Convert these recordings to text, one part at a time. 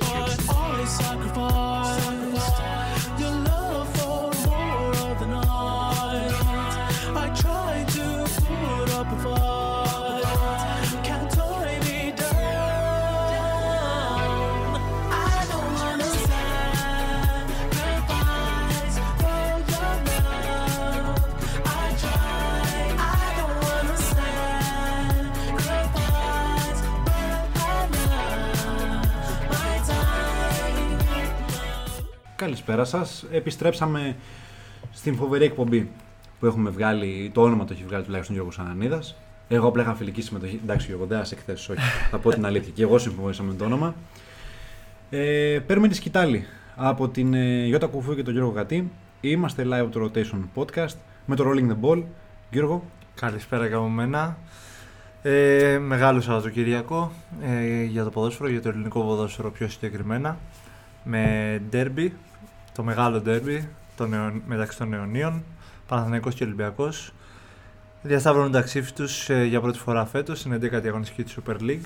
Always sacrifice. Καλησπέρα σας. Επιστρέψαμε στην φοβερή εκπομπή που έχουμε βγάλει. Το όνομα το έχει βγάλει τουλάχιστον ο Γιώργος Ανανίδας. Εγώ απλά είχα φιλική συμμετοχή. Εντάξει, Γιώργο, δεν σε εκθέσεις, όχι. Θα πω την αλήθεια. Και εγώ συμφωνήσα με το όνομα. Ε, παίρνουμε τη σκητάλη από την ε, Γιώτα Κουφού και τον Γιώργο Γατή. Είμαστε live από το Rotation Podcast με το Rolling the Ball. Γιώργο, Καλησπέρα και από μένα. Ε, μεγάλο Σαββατοκύριακο ε, για το ποδόσφαιρο, για το ελληνικό ποδόσφαιρο πιο συγκεκριμένα. Με ντέρμπι, το μεγάλο ντέρμπι των αιω- μεταξύ των αιωνίων, Παναθηναϊκός και Ολυμπιακός. Διασταύρωνουν τα ξύφη τους ε, για πρώτη φορά φέτος στην 11η αγωνιστική της Super League.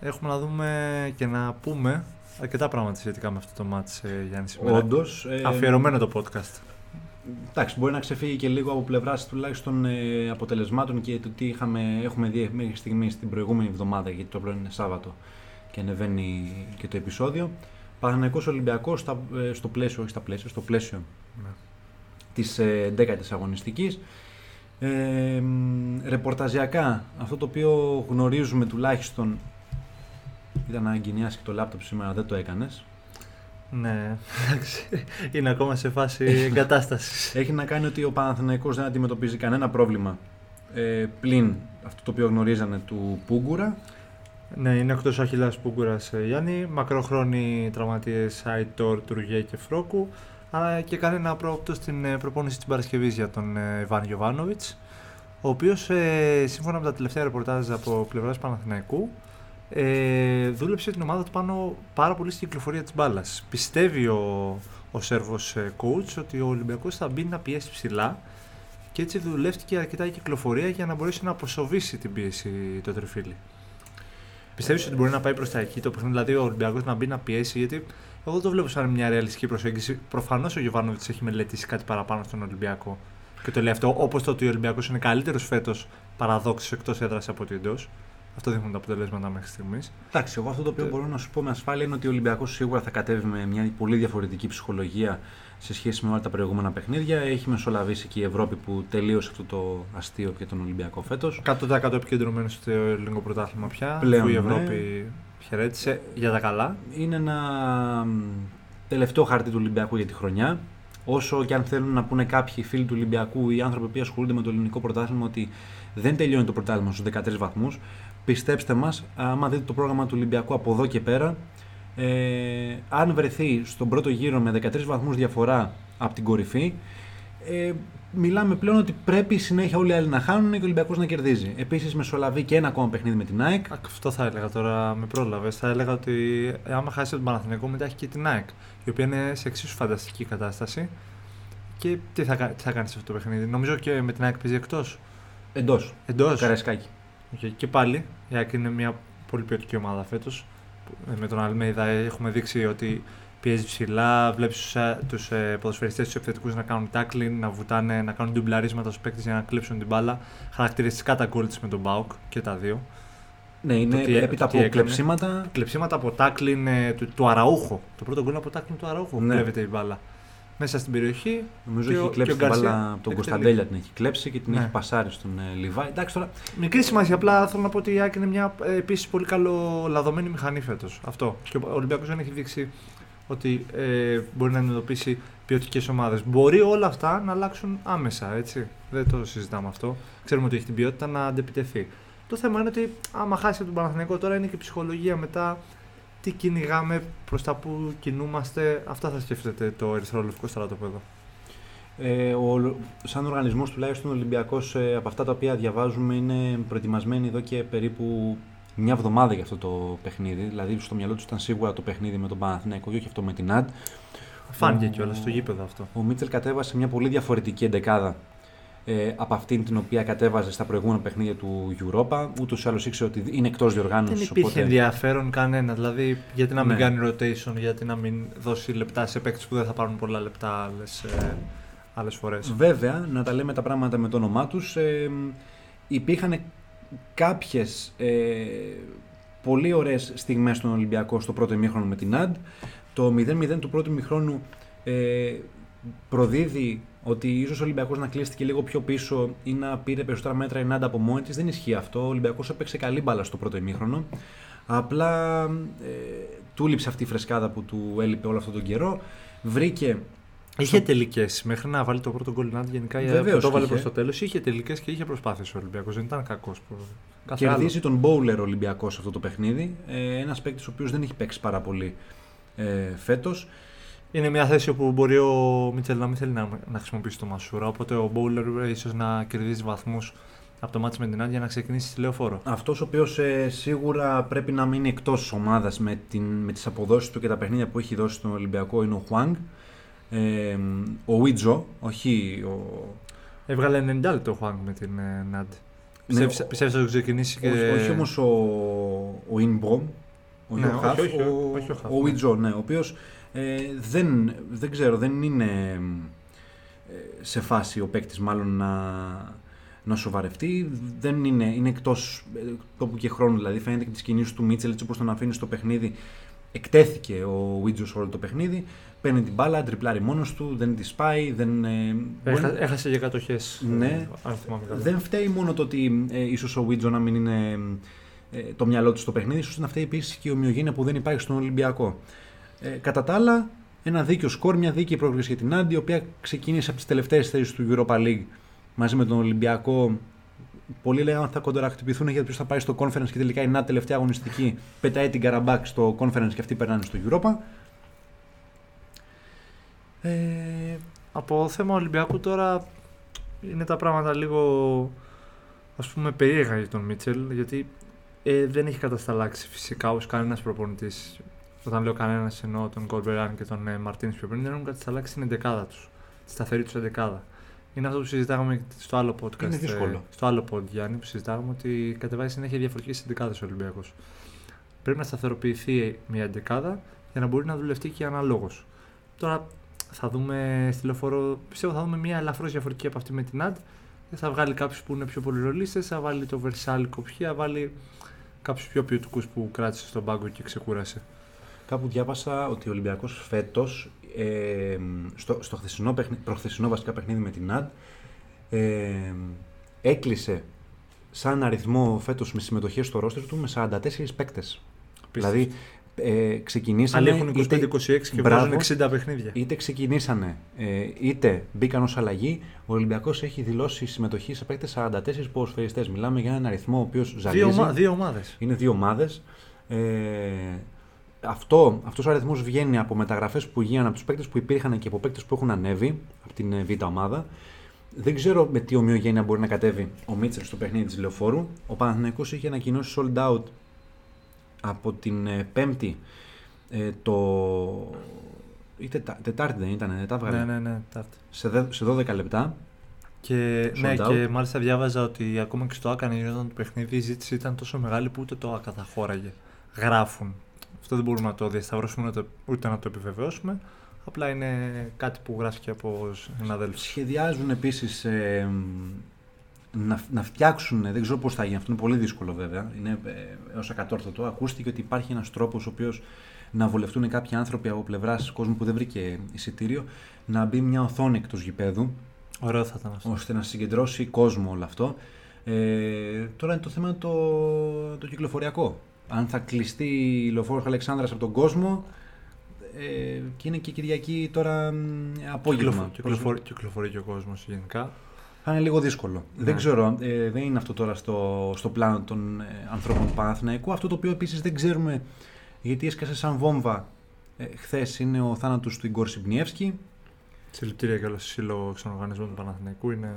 Έχουμε να δούμε και να πούμε αρκετά πράγματα σχετικά με αυτό το μάτς, ε, Γιάννης, σήμερα. όντως. Αφιερωμένο το podcast. Εντάξει, μπορεί να ξεφύγει και λίγο από πλευράς τουλάχιστον ε, αποτελεσμάτων και το τι είχαμε, έχουμε δει μέχρι στιγμής την προηγούμενη εβδομάδα, γιατί το πρώτο είναι Σάββατο και ανεβαίνει και το επεισόδιο. Παναγενικό Ολυμπιακός στο πλαίσιο, όχι στα πλαίσια, στο πλαίσιο Ναι. της ε, 10ης αγωνιστικής. Ε, μ, ρεπορταζιακά, αυτό το οποίο γνωρίζουμε τουλάχιστον ήταν να εγκαινιάσει και το λάπτοπ σήμερα, δεν το έκανες. Ναι, εντάξει. Είναι ακόμα σε φάση εγκατάστασης. Έχει να κάνει ότι ο Παναθηναϊκός δεν αντιμετωπίζει κανένα πρόβλημα ε, πλην αυτό το οποίο γνωρίζανε του Πούγκουρα. Ναι, είναι εκτός Αχιλάς Πούγκουρα Γιάννη. Μακροχρόνιοι τραυματίες Άιτορ, Τουργέ και Φρόκου. Αλλά και κανένα πρόοπτο στην ε, προπόνηση της Παρασκευής για τον ε, Ιβάν Γιοβάνοβιτ. Ο οποίος, ε, σύμφωνα με τα τελευταία ρεπορτάζ από πλευράς Παναθηναϊκού, ε, δούλεψε την ομάδα του πάνω πάρα πολύ στην κυκλοφορία της μπάλας. Πιστεύει ο, ο Σέρβος ε, coach ότι ο Ολυμπιακός θα μπει να πιέσει ψηλά και έτσι δουλεύτηκε αρκετά η κυκλοφορία για να μπορέσει να αποσοβήσει την πίεση το τριφύλι. Πιστεύεις ότι μπορεί να πάει προς τα εκεί το παιχνίδι, δηλαδή ο Ολυμπιακός να μπει να πιέσει, γιατί εγώ δεν το βλέπω σαν μια ρεαλιστική προσέγγιση. Προφανώς ο Γιωβάνοβιτς έχει μελετήσει κάτι παραπάνω στον Ολυμπιακό και το λέει αυτό, όπως το ότι ο Ολυμπιακός είναι καλύτερος φέτος παραδόξως εκτός έδρας από ότι εντός. Αυτό δείχνουν τα αποτελέσματα μέχρι στιγμής. Εντάξει, εγώ αυτό το οποίο Ε. μπορώ να σου πω με ασφάλεια είναι ότι ο Ολυμπιακός σίγουρα θα κατέβει με μια πολύ διαφορετική ψυχολογία σε σχέση με όλα τα προηγούμενα παιχνίδια. Έχει μεσολαβήσει και η Ευρώπη που τελείωσε αυτό το αστείο για τον Ολυμπιακό φέτος. 100% επικεντρωμένο στο ελληνικό πρωτάθλημα πια. Πλέον, που η ναι. Ευρώπη χαιρέτησε για τα καλά. είναι ένα μ, τελευταίο χαρτί του Ολυμπιακού για τη χρονιά. Όσο και αν θέλουν να πούνε κάποιοι φίλοι του Ολυμπιακού ή άνθρωποι που ασχολούνται με το ελληνικό πρωτάθλημα ότι δεν τελειώνει το πρωτάθλημα στους 13 βαθμούς, πιστέψτε μας, άμα δείτε το πρόγραμμα του Ολυμπιακού από εδώ και πέρα, ε, αν βρεθεί στον πρώτο γύρο με 13 βαθμούς διαφορά από την κορυφή, ε, μιλάμε πλέον ότι πρέπει συνέχεια όλοι οι άλλοι να χάνουν και ο Ολυμπιακός να κερδίζει. Επίσης, μεσολαβεί και ένα ακόμα παιχνίδι με την ΑΕΚ. Αυτό θα έλεγα τώρα, με πρόλαβες. Θα έλεγα ότι ε, άμα χάσει τον Παναθηναϊκό, μετά έχει και την ΑΕΚ, η οποία είναι σε εξίσου φανταστική κατάσταση. Και τι θα, κα- τι θα κάνεις σε αυτό το παιχνίδι. Νομίζω και με την ΑΕΚ παίζει εκτός. Εντός. Εντός. Καραϊσκάκι. Και πάλι η ΑΕΚ είναι μια πολύ ποιοτική ομάδα φέτος. Με τον Αλμέιδα έχουμε δείξει ότι πιέζει ψηλά. Βλέπεις τους ε, ποδοσφαιριστές τους επιθετικούς να κάνουν tackling, να βουτάνε, να κάνουν ντουμπλαρίσματα στους παίκτες για να κλείψουν την μπάλα. Χαρακτηριστικά τα γκολ τη με τον Μπάουκ και τα δύο. Ναι, είναι Το τι- έπειτα το τι από έκανε. κλεψίματα. Κλεψίματα από tackling ε, του, του Αραούχο. Το πρώτο γκολ είναι από tackling του Αραούχο. Ναι. Ναι. Κλέβεται η μπάλα. Μέσα στην περιοχή. Νομίζω Και έχει ο- κλέψει και ο την μπάλα Γκαρσία από τον εκτελεί. Κωνσταντέλια την έχει κλέψει και την Ναι. έχει πασάρει στον ε, Λιβάη. Εντάξει τώρα. Μικρή σημασία. Απλά θέλω να πω ότι η ΑΕΚ είναι μια ε, επίσης πολύ καλό λαδωμένη μηχανή φέτος. Αυτό. Και ο Ολυμπιακός δεν έχει δείξει ότι ε, μπορεί να αντιμετωπίσει ποιοτικές ομάδες. Μπορεί όλα αυτά να αλλάξουν άμεσα, έτσι. Δεν το συζητάμε αυτό. Ξέρουμε ότι έχει την ποιότητα να αντεπιτεθεί. Το θέμα είναι ότι άμα χάσει από τον Παναθηναϊκό τώρα είναι και η ψυχολογία μετά. Τι κυνηγάμε, προς τα που κινούμαστε. Αυτά θα σκέφτεται το ερυθρόλευκο στρατόπεδο. Ε, ο, σαν οργανισμός τουλάχιστον ο Ολυμπιακός ε, από αυτά τα οποία διαβάζουμε είναι προετοιμασμένοι εδώ και περίπου μια εβδομάδα για αυτό το παιχνίδι. Δηλαδή στο μυαλό τους ήταν σίγουρα το παιχνίδι με τον Παναθηναϊκό και όχι αυτό με την ΑΝΤ. Φάνηκε Ο- κιόλας στο γήπεδο αυτό. Ο Μίτσελ κατέβασε μια πολύ διαφορετική εντεκάδα ε, από αυτήν την οποία κατέβαζε στα προηγούμενα παιχνίδια του Europa. Ούτως ή άλλως ήξερε ότι είναι εκτός διοργάνωσης. Δεν υπήρχε ενδιαφέρον κανένα. Δηλαδή, γιατί να μην Ναι. κάνει rotation, γιατί να μην δώσει λεπτά σε παίκτες που δεν θα πάρουν πολλά λεπτά άλλες άλλες φορές. Βέβαια, να τα λέμε τα πράγματα με το όνομά τους, ε, υπήρχαν κάποιες ε, πολύ ωραίες στιγμές στον Ολυμπιακό στο πρώτο ημίχρονο με την ΑΝΤ. Το 0-0 του πρώτου ημίχρονου ε, προδίδει ότι ίσως ο Ολυμπιακός να κλείστηκε λίγο πιο πίσω ή να πήρε περισσότερα μέτρα η ΝΑΝΤ από μόνη της. Δεν ισχύει αυτό. Ο Ολυμπιακός έπαιξε καλή μπάλα στο πρώτο ημίχρονο. Απλά ε, του λείψε αυτή η φρεσκάδα που του έλειπε όλο αυτόν τον καιρό. Βρήκε Είχε τελικές. Μέχρι να βάλει το πρώτο γκολ Νάντ, γενικά Βεβαίως που το έβαλε είχε. προς το τέλος. Είχε τελικές και είχε προσπάθειες ο Ολυμπιακός. Δεν ήταν κακός. Κερδίζει τον Bowler ο Ολυμπιακός αυτό το παιχνίδι. Ε, Ένας παίκτης ο οποίος δεν έχει παίξει πάρα πολύ ε, φέτος. Είναι μια θέση όπου μπορεί ο Μίτσελ να μην θέλει να, να χρησιμοποιήσει το Μασούρα. Οπότε ο Μπόουλερ ίσως να κερδίζει βαθμούς από το μάτι με την Άντια να ξεκινήσει στη λεωφόρο. Αυτός ο οποίος ε, σίγουρα πρέπει να μείνει εκτός ομάδας με, την, με τις αποδόσεις του και τα παιχνίδια που έχει δώσει στον Ολυμπιακό είναι ο Χουάνγκ. Ε, ο Βίτζο, όχι ο. Έβγαλε 90 λεπτό ο Χουάνγκ με την ε, Νάντ. Ναι, Πιστεύεις ο- πιστεύεις ότι θα ξεκινήσει και. Όχι, όχι όμως ο, ο Ινμπομ. Ο Ναι, Ιωχάφ, όχι, όχι, ο, όχι ο Χαφ, ο ναι. Βίτζο, ναι, ο οποίος ε, δεν, δεν ξέρω, δεν είναι ε, σε φάση ο παίκτης μάλλον να, να σοβαρευτεί. Δεν είναι, είναι εκτός τόπου και χρόνου. Δηλαδή φαίνεται και τις κινήσεις του Μίτσελ έτσι όπως τον αφήνει στο παιχνίδι. Εκτέθηκε ο Βίτζος όλο το παιχνίδι. Παίρνει την μπάλα, τριπλάρει μόνος του, δεν τη σπάει. Δεν, ε, Έχα- μπορεί- έχασε και κατοχές. Ναι. Αν θυμάμαι καλά. δεν φταίει μόνο το ότι ε, ίσως ο Βίτζο να μην είναι ε, το μυαλό του στο παιχνίδι, ίσως να φταίει επίσης και η ομοιογένεια που δεν υπάρχει στον Ολυμπιακό. Ε, κατά τα άλλα, ένα δίκαιο σκορ, μια δίκαιη πρόκληση για την Άντι, η οποία ξεκίνησε από τις τελευταίες θέσεις του Europa League μαζί με τον Ολυμπιακό. Πολλοί λέγανε ότι θα κοντοραχτυπηθούν γιατί ποιος θα πάει στο conference και τελικά η ΝΑΤ τελευταία αγωνιστική πετάει την Καραμπάκ στο conference και αυτοί περνάνε στο Europa. Ε, Από θέμα Ολυμπιακού τώρα είναι τα πράγματα λίγο ας πούμε περίεργα για τον Μίτσελ γιατί ε, δεν έχει κατασταλάξει φυσικά ως κανένας προπονητής όταν λέω κανένας εννοώ τον Κορμπεράν και τον ε, Μαρτίνς πιο πριν δεν έχουν κατασταλάξει την εντεκάδα τους τη σταθερή τους εντεκάδα είναι αυτό που συζητάγαμε στο άλλο podcast Είναι ε, δύσκολο. στο άλλο pod Γιάννη που συζητάγαμε ότι κατεβάζει συνέχεια διαφορετικές εντεκάδες ο Ολυμπιακός πρέπει να σταθεροποιηθεί μια εντεκάδα για να μπορεί να δουλευτεί και αναλόγως τώρα θα δούμε στη λεωφόρο, πιστεύω θα δούμε μια ελαφρώς διαφορετική από αυτή με την Αντ. Θα βγάλει κάποιους που είναι πιο πολυρολίστες, θα βάλει το Versailles κοπιέ, θα βάλει κάποιους πιο ποιοτικούς που κράτησε στον πάγκο και ξεκούρασε. Κάπου διάβασα ότι ο Ολυμπιακός φέτος, ε, στο, στο χθεσινό, παιχνί- προχθεσινό βασικά παιχνίδι με την ΑΔ, ε, έκλεισε σαν αριθμό φέτος με συμμετοχή στο ρόστερ του με 44 παίκτες. Δηλαδή ε, ξεκινήσανε... Άλλοι έχουν 25-26 είτε- και Μπράβο. βάζουν 60 παιχνίδια. Είτε ξεκινήσανε, ε, είτε μπήκαν ως αλλαγή, ο Ολυμπιακός έχει δηλώσει συμμετοχή σε παίκτες 44 ποδοσφαιριστές. Μιλάμε για έναν αριθμό ο οποίος ζαλίζει. Δύο, ομα, δύο ομάδες. Είναι δύο ομάδες. Ε, αυτό, αυτός ο αριθμός βγαίνει από μεταγραφές που γίνανε από τους παίκτες που υπήρχαν και από παίκτες που έχουν ανέβει από την ε, β' ομάδα. Δεν ξέρω με τι ομοιογένεια μπορεί να κατέβει ο Μίτσελ στο παιχνίδι της Λεωφόρου. Ο Παναθηναϊκός είχε ανακοινώσει sold out από την ε, Πέμπτη ε, το... ή τετά, Τετάρτη δεν ήταν, δεν τα έβγαλε; Ναι, ναι, ναι. ταύτη. Σε, δε- σε 12 λεπτά. Και, Sold ναι, out. και μάλιστα διάβαζα ότι ακόμα και στο ΆΚΑ γινόταν το παιχνίδι η ζήτηση ήταν τόσο μεγάλη που ούτε το ΆΚΑ θα χώραγε. Γράφουν. Αυτό δεν μπορούμε να το διασταυρώσουμε ούτε, ούτε να το επιβεβαιώσουμε. Απλά είναι κάτι που γράφει από συναδέλφου. Σχεδιάζουν επίσης ε, να, να φτιάξουν, δεν ξέρω πώς θα γίνει, αυτό είναι πολύ δύσκολο βέβαια, είναι ε, έως ακατόρθωτο. Ακούστηκε ότι υπάρχει ένας τρόπος ο οποίος να βολευτούν κάποιοι άνθρωποι από πλευράς κόσμου που δεν βρήκε εισιτήριο, να μπει μια οθόνη εκτός γηπέδου, Ωραίο θα ήταν αυτό. ώστε να συγκεντρώσει κόσμο όλο αυτό. Ε, τώρα είναι το θέμα το, το κυκλοφοριακό. Αν θα κλειστεί η λεωφόρος Αλεξάνδρας από τον κόσμο ε, και είναι και Κυριακή τώρα μ, απόγευμα. Κυκλοφο- κυκλοφορεί, κυκλοφορεί και ο κόσμος γενικά. Θα είναι λίγο δύσκολο. Ναι. Δεν ξέρω, ε, δεν είναι αυτό τώρα στο, στο πλάνο των ε, ανθρώπων του Παναθηναϊκού. Αυτό το οποίο επίσης δεν ξέρουμε γιατί έσκασε σαν βόμβα ε, χθες είναι ο θάνατος του Ιγκόρ Σιμπνιεύσκη. Συλληπιτήρια και όλο στο σύλλογο εξαναργανισμών του Παναθηναϊκού είναι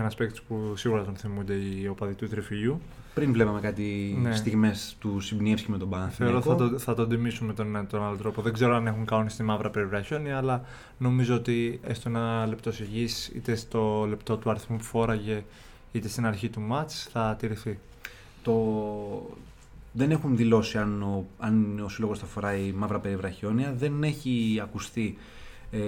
Ένας παίκτης που σίγουρα τον θυμούνται οι οπαδοί του τριφυλιού. Πριν βλέπαμε κάτι Ναι. στιγμές του Σιμπνιεύσκη με τον Θεωρώ Παναθηναϊκό. θα, το, θα τον τιμήσουμε τον, τον άλλο τρόπο. Δεν ξέρω αν έχουν κάνει στη μαύρα περιβραχιόνια, αλλά νομίζω ότι έστω ένα λεπτό σιγή, είτε στο λεπτό του αριθμού που φόραγε, είτε στην αρχή του μάτς, θα τηρηθεί. Το... Δεν έχουν δηλώσει αν ο, αν ο σύλλογος θα φοράει μαύρα περιβραχιόνια. Δεν έχει ακουστεί ε,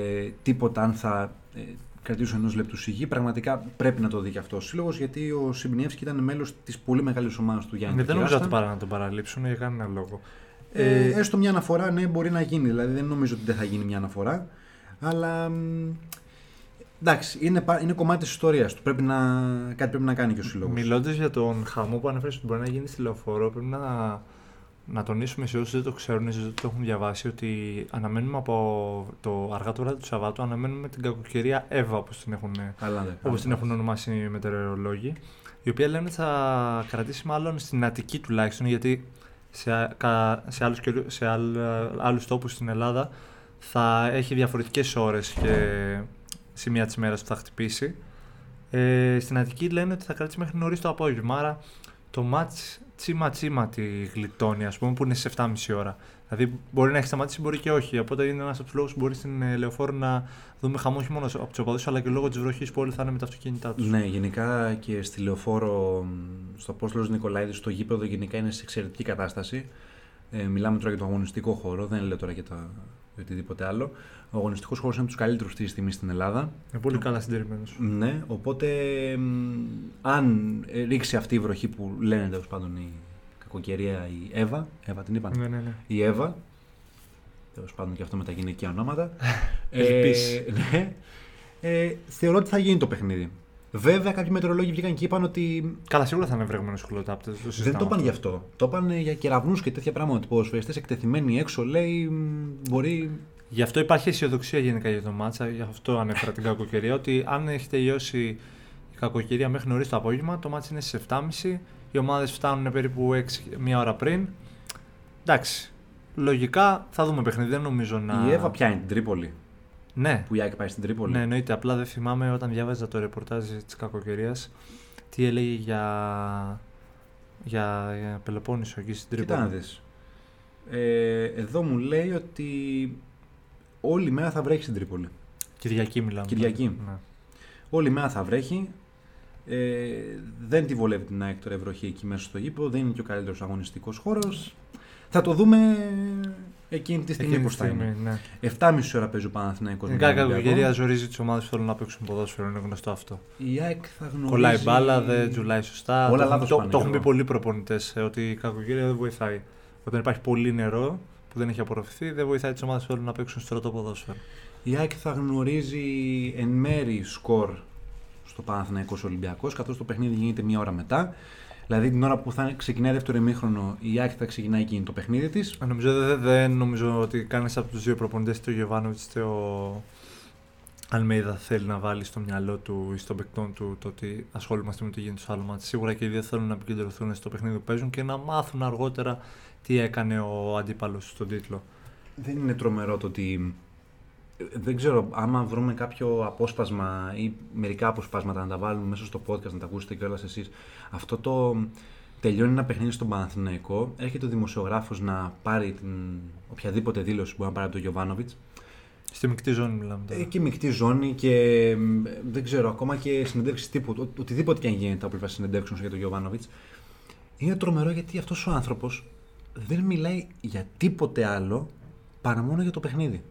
τίποτα αν θα ε, κρατήσουν ενός λεπτού σιγή. Πραγματικά πρέπει να το δει και αυτός ο σύλλογος γιατί ο Σιμπνιεύσκη ήταν μέλος της πολύ μεγάλης ομάδας του Γιάννη. Ναι, δεν νομίζω Κυράστα. ότι παρά να τον παραλείψουν για κανένα λόγο. Ε, Ε, έστω μια αναφορά, ναι, μπορεί να γίνει. Δηλαδή δεν νομίζω ότι δεν θα γίνει μια αναφορά. Αλλά. μ, Εντάξει, είναι, πα- είναι κομμάτι της ιστορίας του. Πρέπει να, κάτι πρέπει να κάνει και ο σύλλογος. Μιλώντας για τον χαμό που ανέφερες ότι μπορεί να γίνει στη λεωφορώ, πρέπει να, να τονίσουμε σε όσους δεν το ξέρουν ή δεν το έχουν διαβάσει ότι αναμένουμε από το αργά το βράδυ του Σαββάτου αναμένουμε την κακοκαιρία Εύα, όπως την έχουν, Καλά, δεν όπως την έχουν ονομάσει οι μετεωρολόγοι. Η οποία λένε ότι θα κρατήσει μάλλον στην Αττική τουλάχιστον, γιατί σε, α- κα- σε, άλλους, καιρού- σε άλλ, άλλους τόπους στην Ελλάδα θα έχει διαφορετικές ώρες και σημεία της μέρας που θα χτυπήσει. Ε, στην Αττική λένε ότι θα κρατήσει μέχρι νωρίς το απόγευμα, άρα το μάτς τσίμα τσίμα τη γλιτώνει, ας πούμε, που είναι στις 7.30 ώρα. Δηλαδή μπορεί να έχει σταματήσει, μπορεί και όχι. Οπότε είναι ένας από τους λόγους που μπορεί στην ε, λεωφόρο να δούμε χαμό όχι μόνο από τους οπαδούς, αλλά και λόγω της βροχής που όλοι θα είναι με τα αυτοκίνητά τους. Ναι, γενικά και στη λεωφόρο, μ, στο Απόστολος Νικολάηδη, στο γήπεδο γενικά είναι σε εξαιρετική κατάσταση. Ε, μιλάμε τώρα για το αγωνιστικό χώρο, δεν λέω τώρα για, τα, για οτιδήποτε άλλο. Ο αγωνιστικός χώρος είναι από τους καλύτερους αυτή της στιγμή στην Ελλάδα. Είναι πολύ καλά συντηρημένος. Ναι, οπότε μ, αν ε, ρίξει αυτή η βροχή που λένε τέλος πάντων η κακοκαιρία, η Εύα, Εύα την είπαν, Ναι, ναι, ναι. η Εύα, τέλος πάντων και αυτό με τα γυναικεία ονόματα. Ελπίς. Ε, ναι, ε, θεωρώ ότι θα γίνει το παιχνίδι. Βέβαια, κάποιοι μετεωρολόγοι βγήκαν και είπαν ότι Καλά, σίγουρα θα είναι βρεγμένο σκουλοτάπτε. δεν το είπαν γι' αυτό. Το είπαν για κεραυνούς και τέτοια πράγματα. Ότι ποδοσφαιριστές εκτεθειμένοι έξω, λέει, μ, μπορεί. Γι' αυτό υπάρχει αισιοδοξία γενικά για το μάτσα. Γι' αυτό ανέφερα την κακοκαιρία. Ότι αν έχει τελειώσει η κακοκαιρία μέχρι νωρίς το απόγευμα, το μάτσα είναι στις 7.30. Οι ομάδες φτάνουν περίπου 6, μία ώρα πριν. Εντάξει. Λογικά θα δούμε παιχνίδι. Δεν νομίζω να. Η Εύα πιάνει την Τρίπολη. Ναι, Που η Άκη πάει στην Τρίπολη. ναι, εννοείται. Απλά δεν θυμάμαι όταν διάβαζα το ρεπορτάζ της κακοκαιρίας τι έλεγε για. Για, για Πελοπόννησο εκεί στην Τρίπολη. Κοίτα να δεις. Ε, εδώ μου λέει ότι όλη μέρα θα βρέχει στην Τρίπολη. Κυριακή μιλάμε. Κυριακή. Ναι. Όλη μέρα θα βρέχει. Ε, δεν τη βολεύει την ΑΕΚ τώρα η βροχή εκεί μέσα στο γήπεδο. Δεν είναι και ο καλύτερος αγωνιστικός χώρος. Θα το δούμε εκείνη τη στιγμή Εκείνη πώ τη θα είναι. στιγμή, ναι. 7,5 ώρα παίζει ο Παναθηναϊκός με Γενικά η τον Ολυμπιακό. κακοκαιρία ζορίζει τις ομάδες που θέλουν να παίξουν ποδόσφαιρο, είναι γνωστό αυτό. Η ΑΕΚ θα γνωρίζει... Κολλάει μπάλα, δεν τζουλάει σωστά. Όλα το, λάθος το, πάνε, το έχουν πει Γιώργο. πολλοί προπονητές ότι η κακοκαιρία δεν βοηθάει. Όταν υπάρχει πολύ νερό που δεν έχει απορροφηθεί, δεν βοηθάει τις ομάδες που θέλουν να παίξουν στρωτό ποδόσφαιρο. Η ΑΕΚ θα γνωρίζει εν μέρη σκορ στο Παναθηναϊκός Ολυμπιακός καθώς το παιχνίδι γίνεται μία ώρα μετά. Δηλαδή την ώρα που θα ξεκινάει δεύτερο ημίχρονο η ΑΕΚ θα ξεκινάει εκείνη το παιχνίδι της. Ε, Νομίζω, δεν, δεν νομίζω ότι κανένας από τους δύο προπονητές, είτε ο Γεβάνοβιτ είτε ο Αλμέιδα, θέλει να βάλει στο μυαλό του ή στον παικτών του το ότι ασχολούμαστε με το γίνεται στο άλλο μάτι. Σίγουρα και οι δύο θέλουν να επικεντρωθούν στο παιχνίδι που παίζουν και να μάθουν αργότερα τι έκανε ο αντίπαλος στον τίτλο. Δεν είναι τρομερό το ότι ε, δεν ξέρω άμα βρούμε κάποιο απόσπασμα ή μερικά αποσπάσματα να τα βάλουμε μέσα στο podcast να τα ακούσετε κιόλας εσείς. Αυτό το τελειώνει ένα παιχνίδι στον Παναθηναϊκό, έρχεται ο δημοσιογράφος να πάρει την οποιαδήποτε δήλωση που μπορεί να πάρει από τον Γιωβάνοβιτς Στη μεικτή ζώνη μιλάμε τώρα. Ε, και μεικτή ζώνη και μ, δεν ξέρω, ακόμα και συνεντεύξεις τύπου, ο- οτιδήποτε και αν γίνεται από πλευράς συνεντεύξεων για τον Γιωβάνοβιτς. Είναι τρομερό γιατί αυτός ο άνθρωπος δεν μιλάει για τίποτε άλλο παρά μόνο για το παιχνίδι.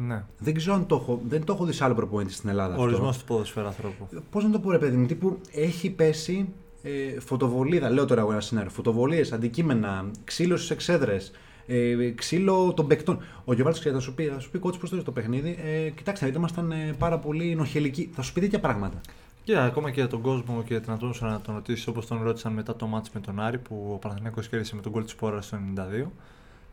Ναι. Δεν ξέρω αν το έχω, δεν το έχω δει σε άλλο προπονητή στην Ελλάδα. αυτό. Ορισμός του ποδοσφαίρου ανθρώπου. Πώς να το πω, ρε παιδί μου, τύπου έχει πέσει ε, φωτοβολίδα, λέω τώρα εγώ ένα σενάριο. Φωτοβολίες, αντικείμενα, ξύλος στις εξέδρες, ε, ξύλο των παικτών. Ο Γιωβάρτη θα σου πει, θα σου πει κότσι πώς το το παιχνίδι. Ε, κοιτάξτε, γιατί ήμασταν ε, πάρα πολύ νοχελικοί. Θα σου πει τέτοια πράγματα. Και ακόμα και για τον κόσμο και την ατόμο να τον ρωτήσεις όπως τον ρώτησαν μετά το μάτς με τον Άρη που ο Παναθηναϊκός κέρδισε με τον γκολ της Πόρας στο 92.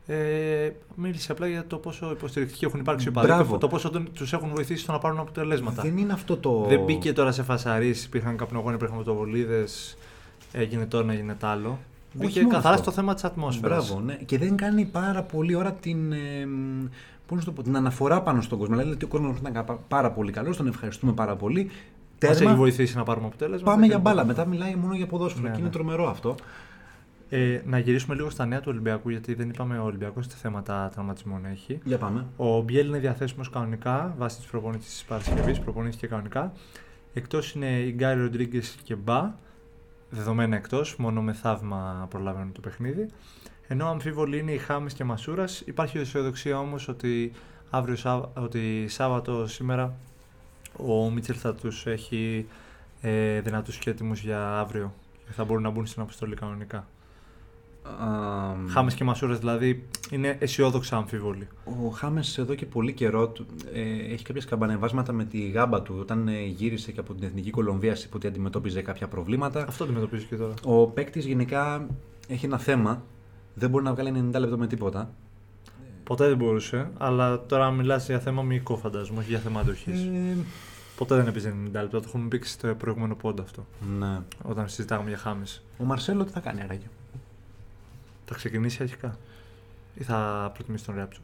Ε, μίλησε απλά για το πόσο υποστηρικτικοί έχουν υπάρξει οι οπαδοί Μπράβο. και το πόσο τους έχουν βοηθήσει στο να πάρουν αποτελέσματα. Δεν είναι αυτό το. Δεν μπήκε τώρα σε φασαρί, υπήρχαν καπνογόνοι, υπήρχαν φωτοβολίδες, έγινε το ένα, έγινε το άλλο. Όχι Μπήκε μόνο καθαρά αυτό. στο θέμα της ατμόσφαιρας. Μπράβο, ναι. Και δεν κάνει πάρα πολύ ώρα την, ε, πώς να το πω, την αναφορά πάνω στον κόσμο. Δηλαδή ότι ο κόσμος ήταν κα- πάρα πολύ καλός, τον ευχαριστούμε πάρα πολύ. Μας έχει Τέρμα. βοηθήσει να πάρουμε αποτέλεσμα. Πάμε δεν για μπάλα. μπορούμε. Μετά μιλάει μόνο για ποδόσφαιρο Ναι, και είναι ναι. τρομερό αυτό. Ε, να γυρίσουμε λίγο στα νέα του Ολυμπιακού, γιατί δεν είπαμε ο Ολυμπιακός τι θέματα τραυματισμών έχει. Για πάμε. Ο Μπιέλ είναι διαθέσιμος κανονικά βάσει της προπονήση της Παρασκευής. Προπονήθηκε κανονικά. Εκτός είναι η Γκάρι Ροντρίγκες και Μπα. Δεδομένα εκτός, μόνο με θαύμα προλαβαίνουν το παιχνίδι. Ενώ αμφίβολοι είναι οι Χάμες και Μασούρας. Υπάρχει αισιοδοξία όμως ότι, αύριο, Σάβ- ότι Σάββατο σήμερα ο Μίτσελ θα τους έχει ε, δυνατούς και έτοιμους για αύριο και θα μπορούν να μπουν στην αποστολή κανονικά. Α, Χάμες και Μασούρα δηλαδή είναι αισιόδοξα αμφίβολοι. Ο Χάμες εδώ και πολύ καιρό του- ε, έχει κάποια σκαμπανεβάσματα με τη γάμπα του. Όταν ε, γύρισε και από την Εθνική Κολομβία, είπε ότι αντιμετώπιζε κάποια προβλήματα. Αυτό αντιμετωπίζει και τώρα. Ο παίκτης γενικά έχει ένα θέμα. Δεν μπορεί να βγάλει 90 λεπτό με τίποτα. Ποτέ δεν μπορούσε, αλλά τώρα μιλάς για θέμα μυϊκό φαντάζομαι, όχι για θέμα αντοχής. Ε, Ποτέ δεν έπαιζε 90 λεπτά, το έχουμε πει και στο προηγούμενο πόντα αυτό, ναι. όταν συζητάγαμε για χάμες. Ο Μαρσέλο τι θα κάνει άραγε. Θα ξεκινήσει αρχικά. Ή θα προτιμήσεις τον Ρέαπτσουκ;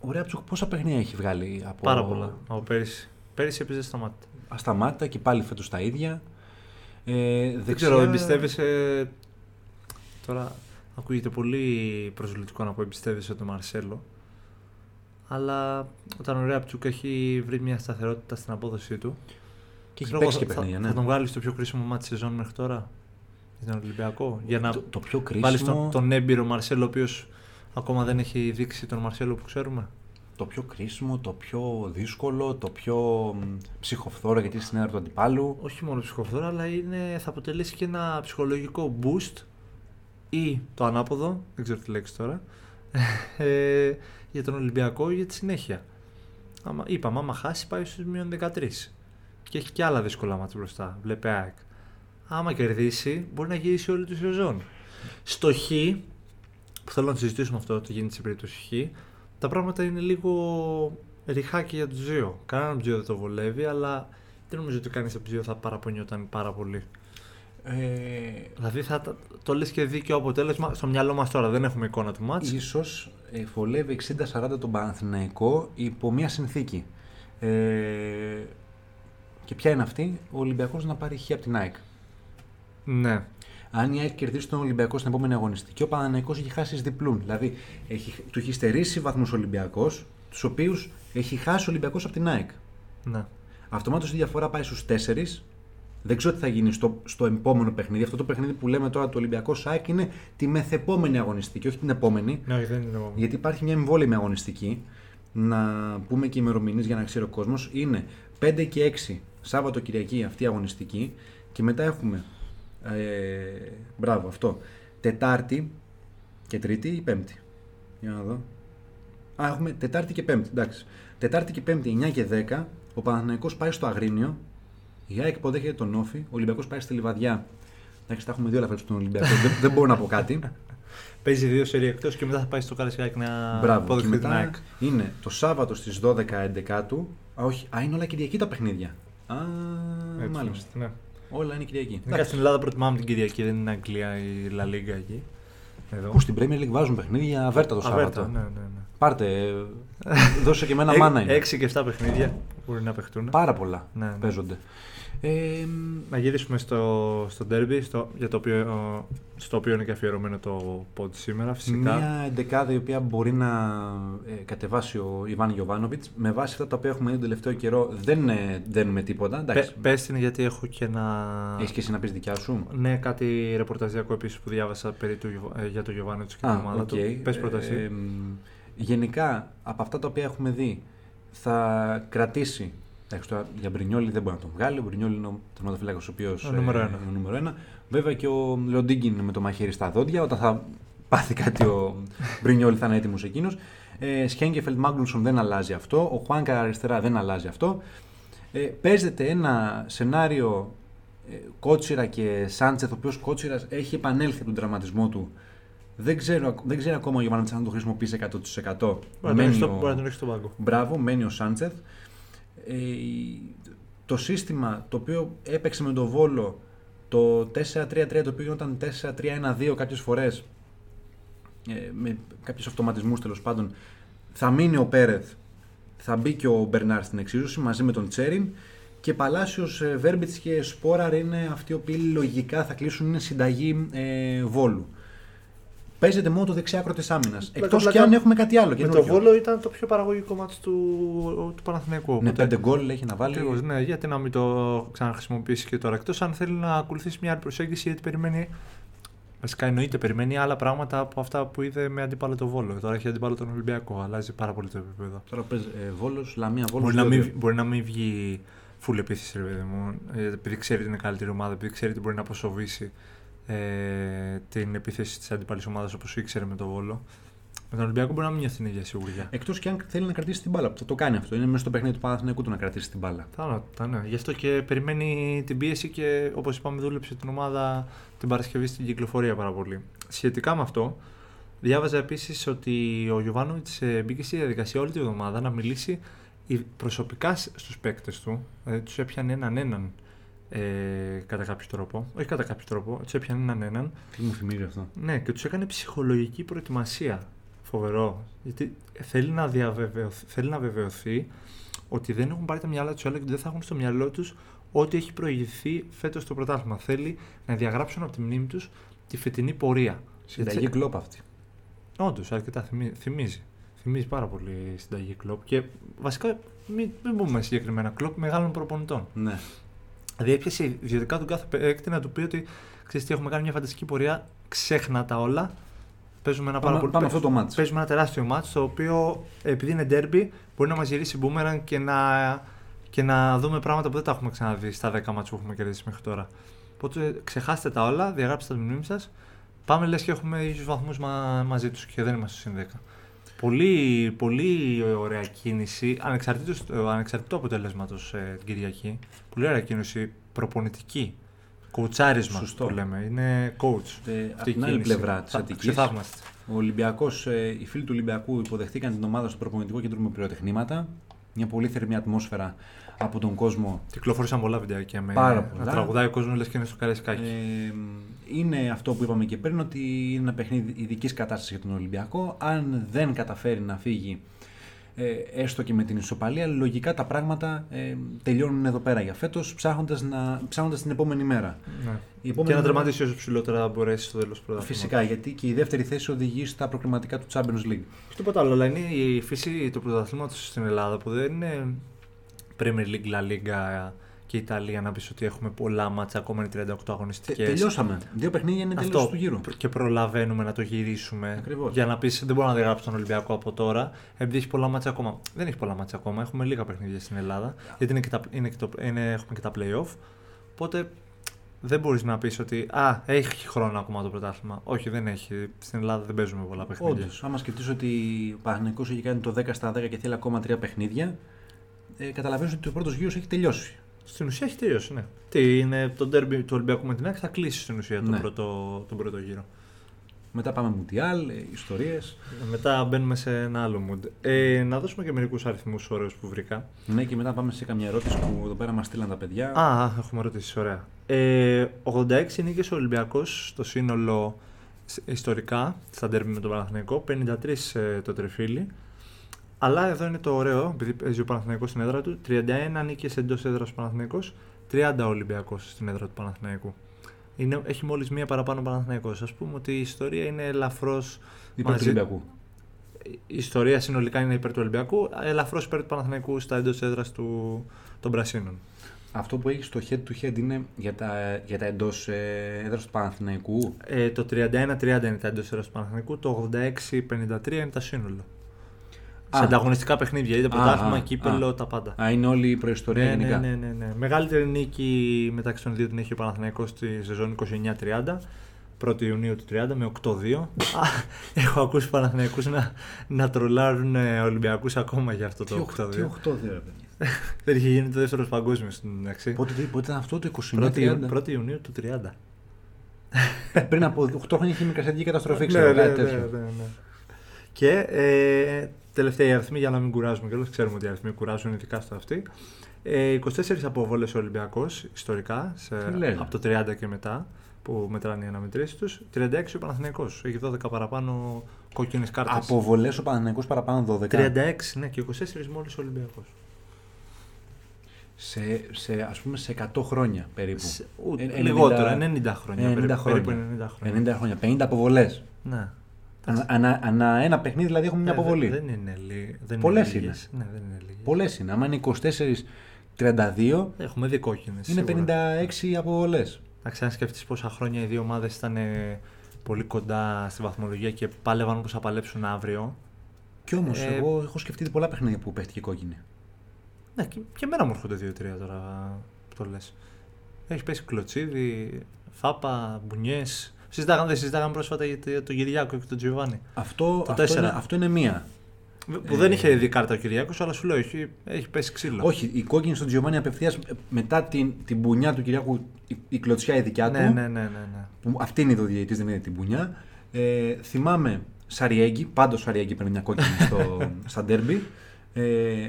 Ο Ρέαπτσουκ πόσα παιχνίδια έχει βγάλει από. Πάρα πολλά. Από πέρυσι. Πέρυσι έπαιζε στα μάτια. Ασταμάτητα και πάλι φέτος τα ίδια. Ε, Δεν δεξιά- ξέρω, εμπιστεύεσαι. Τώρα ακούγεται πολύ προσβλητικό να πω εμπιστεύεσαι τον Μαρσέλο. Αλλά όταν ο Ρέαπτσουκ έχει βρει μια σταθερότητα στην απόδοσή του. Και έχει ξέρω παίξει εγώ, και θα- παιχνίδια, θα, ναι. τον βγάλεις στο πιο κρίσιμο μάτι σεζόν μέχρι τώρα; Για τον Ολυμπιακό. Για να το, το πιο κρίσιμο. βάλεις τον, τον έμπειρο Μαρσέλο, ο οποίος ακόμα δεν έχει δείξει τον Μαρσέλο που ξέρουμε. Το πιο κρίσιμο, το πιο δύσκολο, το πιο μ, ψυχοφθόρο γιατί είναι στην έδρα του αντιπάλου. όχι μόνο ψυχοφθόρα, αλλά είναι, θα αποτελέσει και ένα ψυχολογικό boost ή το ανάποδο, δεν ξέρω τι λέξη τώρα, ε, για τον Ολυμπιακό για τη συνέχεια. Άμα, είπαμε, άμα χάσει πάει στους μείον 13 και έχει και άλλα δύσκολα μάτια μπροστά, βλέπε ΑΕΚ. Άμα κερδίσει, μπορεί να γυρίσει όλη τη σεζόν. Στο Χ, που θέλω να το συζητήσουμε αυτό, τι γίνεται στην περίπτωση Χ, τα πράγματα είναι λίγο ριχάκι για τους δύο. Κανέναν από τους δύο δεν το βολεύει, αλλά δεν νομίζω ότι κανείς από τους δύο θα παραπονιόταν πάρα πολύ. Ε, Δηλαδή θα, τα- το λες και δίκαιο αποτέλεσμα στο μυαλό μας τώρα, δεν έχουμε εικόνα του μάτς. ίσως ε, βολεύει 60-40 τον Παναθηναϊκό υπό μια συνθήκη. Ε, και ποια είναι αυτή, ο Ολυμπιακός να πάρει χ από την ΑΕΚ. Ναι. Αν η ΑΕΚ κερδίσει τον Ολυμπιακό στην επόμενη αγωνιστική, ο Παναθηναϊκός έχει χάσει εις διπλούν. Δηλαδή έχει, του έχει στερήσει βαθμούς ο Ολυμπιακός, τους οποίους έχει χάσει ο Ολυμπιακός από την ΑΕΚ. ναι. Αυτομάτως η διαφορά πάει στους 4. Δεν ξέρω τι θα γίνει στο, στο επόμενο παιχνίδι. Αυτό το παιχνίδι που λέμε τώρα του Ολυμπιακού ΣΑΕΚ είναι τη μεθεπόμενη αγωνιστική, όχι την επόμενη. Ναι, όχι, δεν είναι νόμιμο. Γιατί υπάρχει μια εμβόλυμη αγωνιστική. Να πούμε και ημερομηνίες για να ξέρει ο κόσμος. Είναι 5 και 6 Σάββατο Κυριακή αυτή η αγωνιστική. Και μετά έχουμε. Ε, μπράβο, αυτό. Τετάρτη και Τρίτη ή Πέμπτη. Για να δω. Α, έχουμε Τετάρτη και Πέμπτη. Εντάξει. Τετάρτη και Πέμπτη 9 και 10. Ο Παναθηναϊκός πάει στο Αγρίνιο. Η ΑΕΚ υποδέχεται τον Όφη. Ο Ολυμπιακός πάει στη Λιβαδιά. Εντάξει, τα έχουμε δύο λαφέ στον Ολυμπιακό. δεν, δεν μπορώ να πω κάτι. Παίζει δύο σερί εκτός και μετά θα πάει στο Καραϊσκάκι να Μπράβο. Και υποδεχθεί την μετά ΑΕΚ. είναι το Σάββατο στις 12 11 του. Α, όχι. Α, είναι όλα Κυριακή τα παιχνίδια. Α, Έτσι, μάλιστα. Ναι. Όλα είναι Κυριακή. Ειδικά στην Ελλάδα προτιμάμε την Κυριακή, δεν είναι Αγγλία ή Λα Λίγκα εκεί. Εδώ. Πού στην Premier League βάζουν παιχνίδια αβέρτα το Αβέρτα, Σάββατο. ναι, ναι, ναι. Πάρτε, ε, δώσε και εμένα Έ- μάνα είναι. Έξι και 7 παιχνίδια μπορεί να παιχτούν. Πάρα πολλά Ναι, ναι. παίζονται. Ε, Να γυρίσουμε στο, στο derby, στο, για το οποίο, στο οποίο είναι και αφιερωμένο το pod σήμερα φυσικά. Μια εντεκάδα η οποία μπορεί να ε, κατεβάσει ο Ιβάν Γιοβάνοβιτ. Με βάση αυτά τα οποία έχουμε δει τον τελευταίο καιρό, δεν ε, δένουμε τίποτα. Εντάξει. Πες, πες την γιατί έχω και ένα... Έχεις και εσύ να πεις δικιά σου; Ναι, κάτι ρεπορταζιακό επίσης που διάβασα περί του, Γιωβα- ε, για τον Γιωβάνοβιτς και την ομάδα οκ. του. Πες πρώτα εσύ. Ε, μ, γενικά, από αυτά τα οποία έχουμε δει, θα κρατήσει. Εντάξει, τώρα για Μπρινιόλι δεν μπορεί να τον βγάλει. Ο Μπρινιόλι είναι ο τερματοφύλακας ο οποίος Ο νούμερο ένα. είναι ο νούμερο ένα. Βέβαια και ο Λοντίγκιν με το μαχαίρι στα δόντια. Όταν θα πάθει κάτι ο Μπρινιόλι θα είναι έτοιμος εκείνος. Ε, Σένκεφελντ Μάγκνουσον δεν αλλάζει αυτό. Ο Χουάνκαρ αριστερά δεν αλλάζει αυτό. Ε, παίζεται ένα σενάριο ε, Κότσιρα και Σάντσεθ, ο οποίος Κότσιρας έχει επανέλθει από τον τραυματισμό του. Δεν ξέρω, δεν ξέρω ακόμα ο Γιωβάνοβιτς αν το χρησιμοποιήσει 100%. Μπορεί να τον Μένει έχει στο- ο- μπορεί να τον έχει στον πάγκο. Μπράβο, μένει ο Σάντσεθ. Ε, η- το σύστημα το οποίο έπαιξε με τον Βόλο το 4-3-3 το οποίο γινόταν 4-3-1-2 κάποιες φορές ε, με κάποιους αυτοματισμούς τέλος πάντων θα μείνει ο Πέρεθ θα μπει και ο Μπερνάρ στην εξίσωση μαζί με τον Τσέριν Και Παλάσιος, Βέρμπιτς και Σπόραρ είναι αυτοί οι οποίοι λογικά θα κλείσουν είναι συνταγή ε, Βόλου. Παίζεται μόνο το δεξιάκρο τη άμυνας. Εκτός πλάκα, και αν έχουμε κάτι άλλο. Με το καινούριο. Βόλο ήταν το πιο παραγωγικό μάτι του, του Παναθηναϊκού. Ναι, Οπότε- πέντε γκολ έχει να βάλει. Ακριβώς, ναι, γιατί να μην το ξαναχρησιμοποιήσει και τώρα. Εκτός αν θέλει να ακολουθήσει μια άλλη προσέγγιση, γιατί περιμένει. Βασικά εννοείται, περιμένει άλλα πράγματα από αυτά που είδε με αντίπαλο το Βόλο. Τώρα έχει αντίπαλο τον Ολυμπιακό, αλλάζει πάρα πολύ το επίπεδο. Τώρα παίζει ε, Βόλος, Λαμία Βόλος. Μπορεί να, μην, μπορεί να μην βγει full επίθεση, ρε παιδί μου, ε, επειδή ξέρει ότι είναι καλύτερη ομάδα, επειδή ξέρει ότι μπορεί να αποσοβήσει ε, την επίθεση της αντίπαλη ομάδας όπως ήξερε με το Βόλο. Με τον Ολυμπιακό μπορεί να μην νιώθει την ίδια σιγουριά. Εκτός και αν θέλει να κρατήσει την μπάλα. που Θα το κάνει αυτό. Είναι μέσα στο παιχνίδι του Παναθηναϊκού του να κρατήσει την μπάλα. Θα ναι. Γι' αυτό και περιμένει την πίεση και όπως είπαμε, δούλεψε την ομάδα την Παρασκευή στην κυκλοφορία πάρα πολύ. Σχετικά με αυτό, διάβαζα επίσης ότι ο Γιωβάνοβιτς μπήκε στη διαδικασία όλη τη εβδομάδα να μιλήσει ε, προσωπικά στους παίκτες του. Δηλαδή, τους έπιανε έναν έναν ε, κατά κάποιο τρόπο. Όχι κατά κάποιο τρόπο, τους έπιανε έναν έναν. Τι μου θυμίζει αυτό. Ναι, και τους έκανε ψυχολογική προετοιμασία. Φοβερό. Γιατί θέλει να, διαβεβαιωθεί, θέλει να βεβαιωθεί ότι δεν έχουν πάρει τα μυαλά τους άλλα και ότι δεν θα έχουν στο μυαλό τους ό,τι έχει προηγηθεί φέτος στο πρωτάθλημα. Θέλει να διαγράψουν από τη μνήμη τους τη φετινή πορεία. Συνταγή κλόπ αυτή. Όντως, αρκετά θυμί- θυμίζει. Θυμίζει πάρα πολύ συνταγή κλοπ. Και βασικά, μην, μην πούμε συγκεκριμένα κλοπ μεγάλων προπονητών. Ναι. Δηλαδή έπιασε ιδιωτικά τον κάθε παίκτη να του πει ότι ξέρεις τι, έχουμε κάνει μια φανταστική πορεία, ξέχνα τα όλα. Παίζουμε ένα, Πάμε- πάρα πολύ, πάμε αυτό το μάτς. παίζουμε ένα τεράστιο μάτς το οποίο επειδή είναι derby μπορεί να μας γυρίσει boomerang και να, και να δούμε πράγματα που δεν τα έχουμε ξαναδεί στα 10 μάτς που έχουμε κερδίσει μέχρι τώρα. Οπότε ξεχάστε τα όλα, διαγράψτε τα τη μνήμη σας. Πάμε λες και έχουμε ίσους βαθμούς μα, μαζί τους και δεν είμαστε στο συν 10. Πολύ, πολύ ωραία κίνηση, ανεξαρτήτως, ε, ανεξαρτήτου αποτελέσματος ε, την Κυριακή. Πολύ ωραία κίνηση, προπονητική. Κοουτσάρισμα Σωστό. που λέμε. Είναι coach. Ε, από Αυτή η την άλλη κίνηση. πλευρά της Θα- Αττικής, ξεθαύμαστη. ο Ολυμπιακός, ε, οι φίλοι του Ολυμπιακού υποδεχτήκαν την ομάδα στο προπονητικό κέντρο με πυροτεχνήματα. Μια πολύ θερμή ατμόσφαιρα από τον κόσμο. Κυκλοφόρησαν πολλά βιντεάκια με Πάρα να πολλά. τραγουδάει ο κόσμος λες και είναι στο Καραϊσκάκι. Ε, είναι αυτό που είπαμε και πριν, ότι είναι ένα παιχνίδι ειδικής κατάστασης για τον Ολυμπιακό. Αν δεν καταφέρει να φύγει ε, έστω και με την ισοπαλία, λογικά τα πράγματα ε, τελειώνουν εδώ πέρα για φέτος, ψάχνοντας ψάχνοντας την επόμενη μέρα. ναι. Η επόμενη Και να μέρα- τερματίσει όσο ψηλότερα μπορέσει στο τέλος του Φυσικά, γιατί και η δεύτερη θέση οδηγεί στα προκριματικά του Champions League. Όχι τίποτα άλλο, αλλά είναι η φύση του πρωταθλήματος στην Ελλάδα που δεν είναι Premier League, La Liga και Ιταλία να πεις ότι έχουμε πολλά μάτσα ακόμα είναι 38 αγωνιστικές. τελειώσαμε. Δύο παιχνίδια είναι τέλο Αυτό του γύρου. και προλαβαίνουμε να το γυρίσουμε. Ακριβώς. Για να πεις δεν μπορώ να διαγράψω τον Ολυμπιακό από τώρα, επειδή έχει πολλά μάτσα ακόμα. Δεν έχει πολλά μάτσα ακόμα. Έχουμε λίγα παιχνίδια στην Ελλάδα. Γιατί είναι και τα, είναι και το, είναι, έχουμε και τα playoff. Οπότε δεν μπορείς να πεις ότι Α, έχει χρόνο ακόμα το πρωτάθλημα. Όχι, δεν έχει. Στην Ελλάδα δεν παίζουμε πολλά παιχνίδια. Όντως, άμα σκεφτείς ότι ο Παναγενικό έχει κάνει το 10 στα 10 και θέλει ακόμα τρία παιχνίδια, ε, καταλαβαίνεις ότι ο πρώτος γύρος έχει τελειώσει. Στην ουσία έχει τελειώσει, ναι. Τι είναι το ντέρμπι του Ολυμπιακού με την ΑΕΚ θα κλείσει στην ουσία τον, Ναι. πρώτο, τον πρώτο γύρο. Μετά πάμε Μουντιάλ, ε, ιστορίες. Μετά μπαίνουμε σε ένα άλλο mood. Ε, να δώσουμε και μερικούς αριθμούς ωραίους που βρήκα. Ναι, και μετά πάμε σε καμιά ερώτηση που εδώ πέρα μας στείλαν τα παιδιά. Α, έχουμε ρωτήσει, ωραία. Ε, 86 νίκες ο Ολυμπιακός στο σύνολο σ- ιστορικά στα ντέρμπι με τον Παναθηναϊκό, 53 ε, το τρεφίλι. Αλλά εδώ είναι το ωραίο, επειδή παίζει ο Παναθηναϊκός στην έδρα του, 31 νίκες εντός έδρας του Παναθηναϊκός, 30 ο Ολυμπιακός στην έδρα του Παναθηναϊκού. Είναι, έχει μόλις μία παραπάνω ο Παναθηναϊκός. Ας πούμε ότι η ιστορία είναι ελαφρώς... Υπέρ του μαζί- Ολυμπιακού. Η ιστορία συνολικά είναι υπέρ του Ολυμπιακού, ελαφρώς υπέρ του Παναθηναϊκού στα εντός έδρας του, των Πρασίνων. Αυτό που έχεις στο head to head είναι για τα, για τα εντός ε, έδρας του Παναθηναϊκού. Ε, το 31-30 είναι τα εντός έδρας του Παναθηναϊκού, το 86-53 είναι τα σύνολο. Α. Σε ανταγωνιστικά παιχνίδια, είτε Α, πρωτάθλημα, α, κύπελο, α. τα πάντα. Α, είναι όλη η προϊστορία Ναι, γενικά. ναι, ναι, ναι, ναι. Μεγαλύτερη νίκη μεταξύ των δύο την έχει ο Παναθηναϊκός στη σεζόν 29-30. 1η Ιουνίου του 30 με 8-2. Α, Έχω ακούσει Παναθηναϊκούς να, να τρολάρουν ε, Ολυμπιακούς ακόμα για αυτό Τι το οχ- 8-2. Τι 8 δύο, ρε παιδιά. Δεν είχε γίνει το δεύτερος παγκόσμιος στην εντάξει. Πότε, πότε ήταν αυτό το 29 1η, 30. Ιου- 1η Ιουνίου του 30. Πριν από 8 χρόνια είχε μικρασιατική καταστροφή, Ναι, ξέρω, ναι, κάτι ναι, τέτοιο. ναι, ναι. Και ε, τελευταία αριθμή για να μην κουράζουμε κιόλας, ξέρουμε ότι οι αριθμοί κουράζουν ειδικά στο αυτή. Ε, 24 αποβόλες ο Ολυμπιακός ιστορικά, σε, Τι λες. από το 30 και μετά, που μετράνε οι αναμετρήσεις τους. 36 ο Παναθηναϊκός, έχει 12 παραπάνω κόκκινες κάρτες. Αποβολές ο Παναθηναϊκός παραπάνω 12. 36, ναι, και 24 μόλις ο Ολυμπιακός. σε, σε, ας πούμε, σε 100 χρόνια περίπου. Σε- ου- Ε, λιγότερο, 90 90 χρόνια. 90 περίπου, χρόνια. περίπου 90 χρόνια. 90 χρόνια, 50 αποβολές. Ναι. Ανα, ανα, ανά ένα παιχνίδι δηλαδή έχουμε μια Ε, δεν- αποβολή. Δεν είναι λίγοι. δεν Πολλές είναι. λίγες. Ναι, δεν είναι λίγες. Πολλές είναι. Άμα είναι 24-32, Έχουμε δει κόκκινες. είναι 56 αποβολές. Εντάξει, αν σκεφτεί πόσα χρόνια οι δύο ομάδες ήταν ε, πολύ κοντά στη βαθμολογία και πάλευαν όπως θα παλέψουν αύριο. Κι όμως, Ε, εγώ έχω σκεφτεί πολλά παιχνίδια που παίχτηκε κόκκινη. Ναι, και, και εμένα μου έρχονται δύο-τρία τώρα που το λες. Έχεις πέσει κλωτσίδι, φάπα, μπουνιές. Συζητάγαμε, δεν συζητάγαμε πρόσφατα για το- τον Κυριάκο και τον Τζιοβάνι. Αυτό, Το αυτό, τέσσερα. είναι, αυτό είναι μία. Που δεν είχε δει κάρτα ο Κυριάκος, αλλά σου λέω έχει, έχει πέσει ξύλο. Όχι, η κόκκινη στον Τζιωμάνι απευθείας μετά την, την μπουνιά του Κυριάκου, η, η κλωτσιά η δικιά του. ναι, ναι, ναι, ναι, ναι. Που αυτή είναι η διαιτητή, δεν είναι την μπουνιά. Ε, θυμάμαι Σαριέγγι, πάντως Σαριέγγι παίρνει μια κόκκινη στο, στα ντέρμπι. Ε,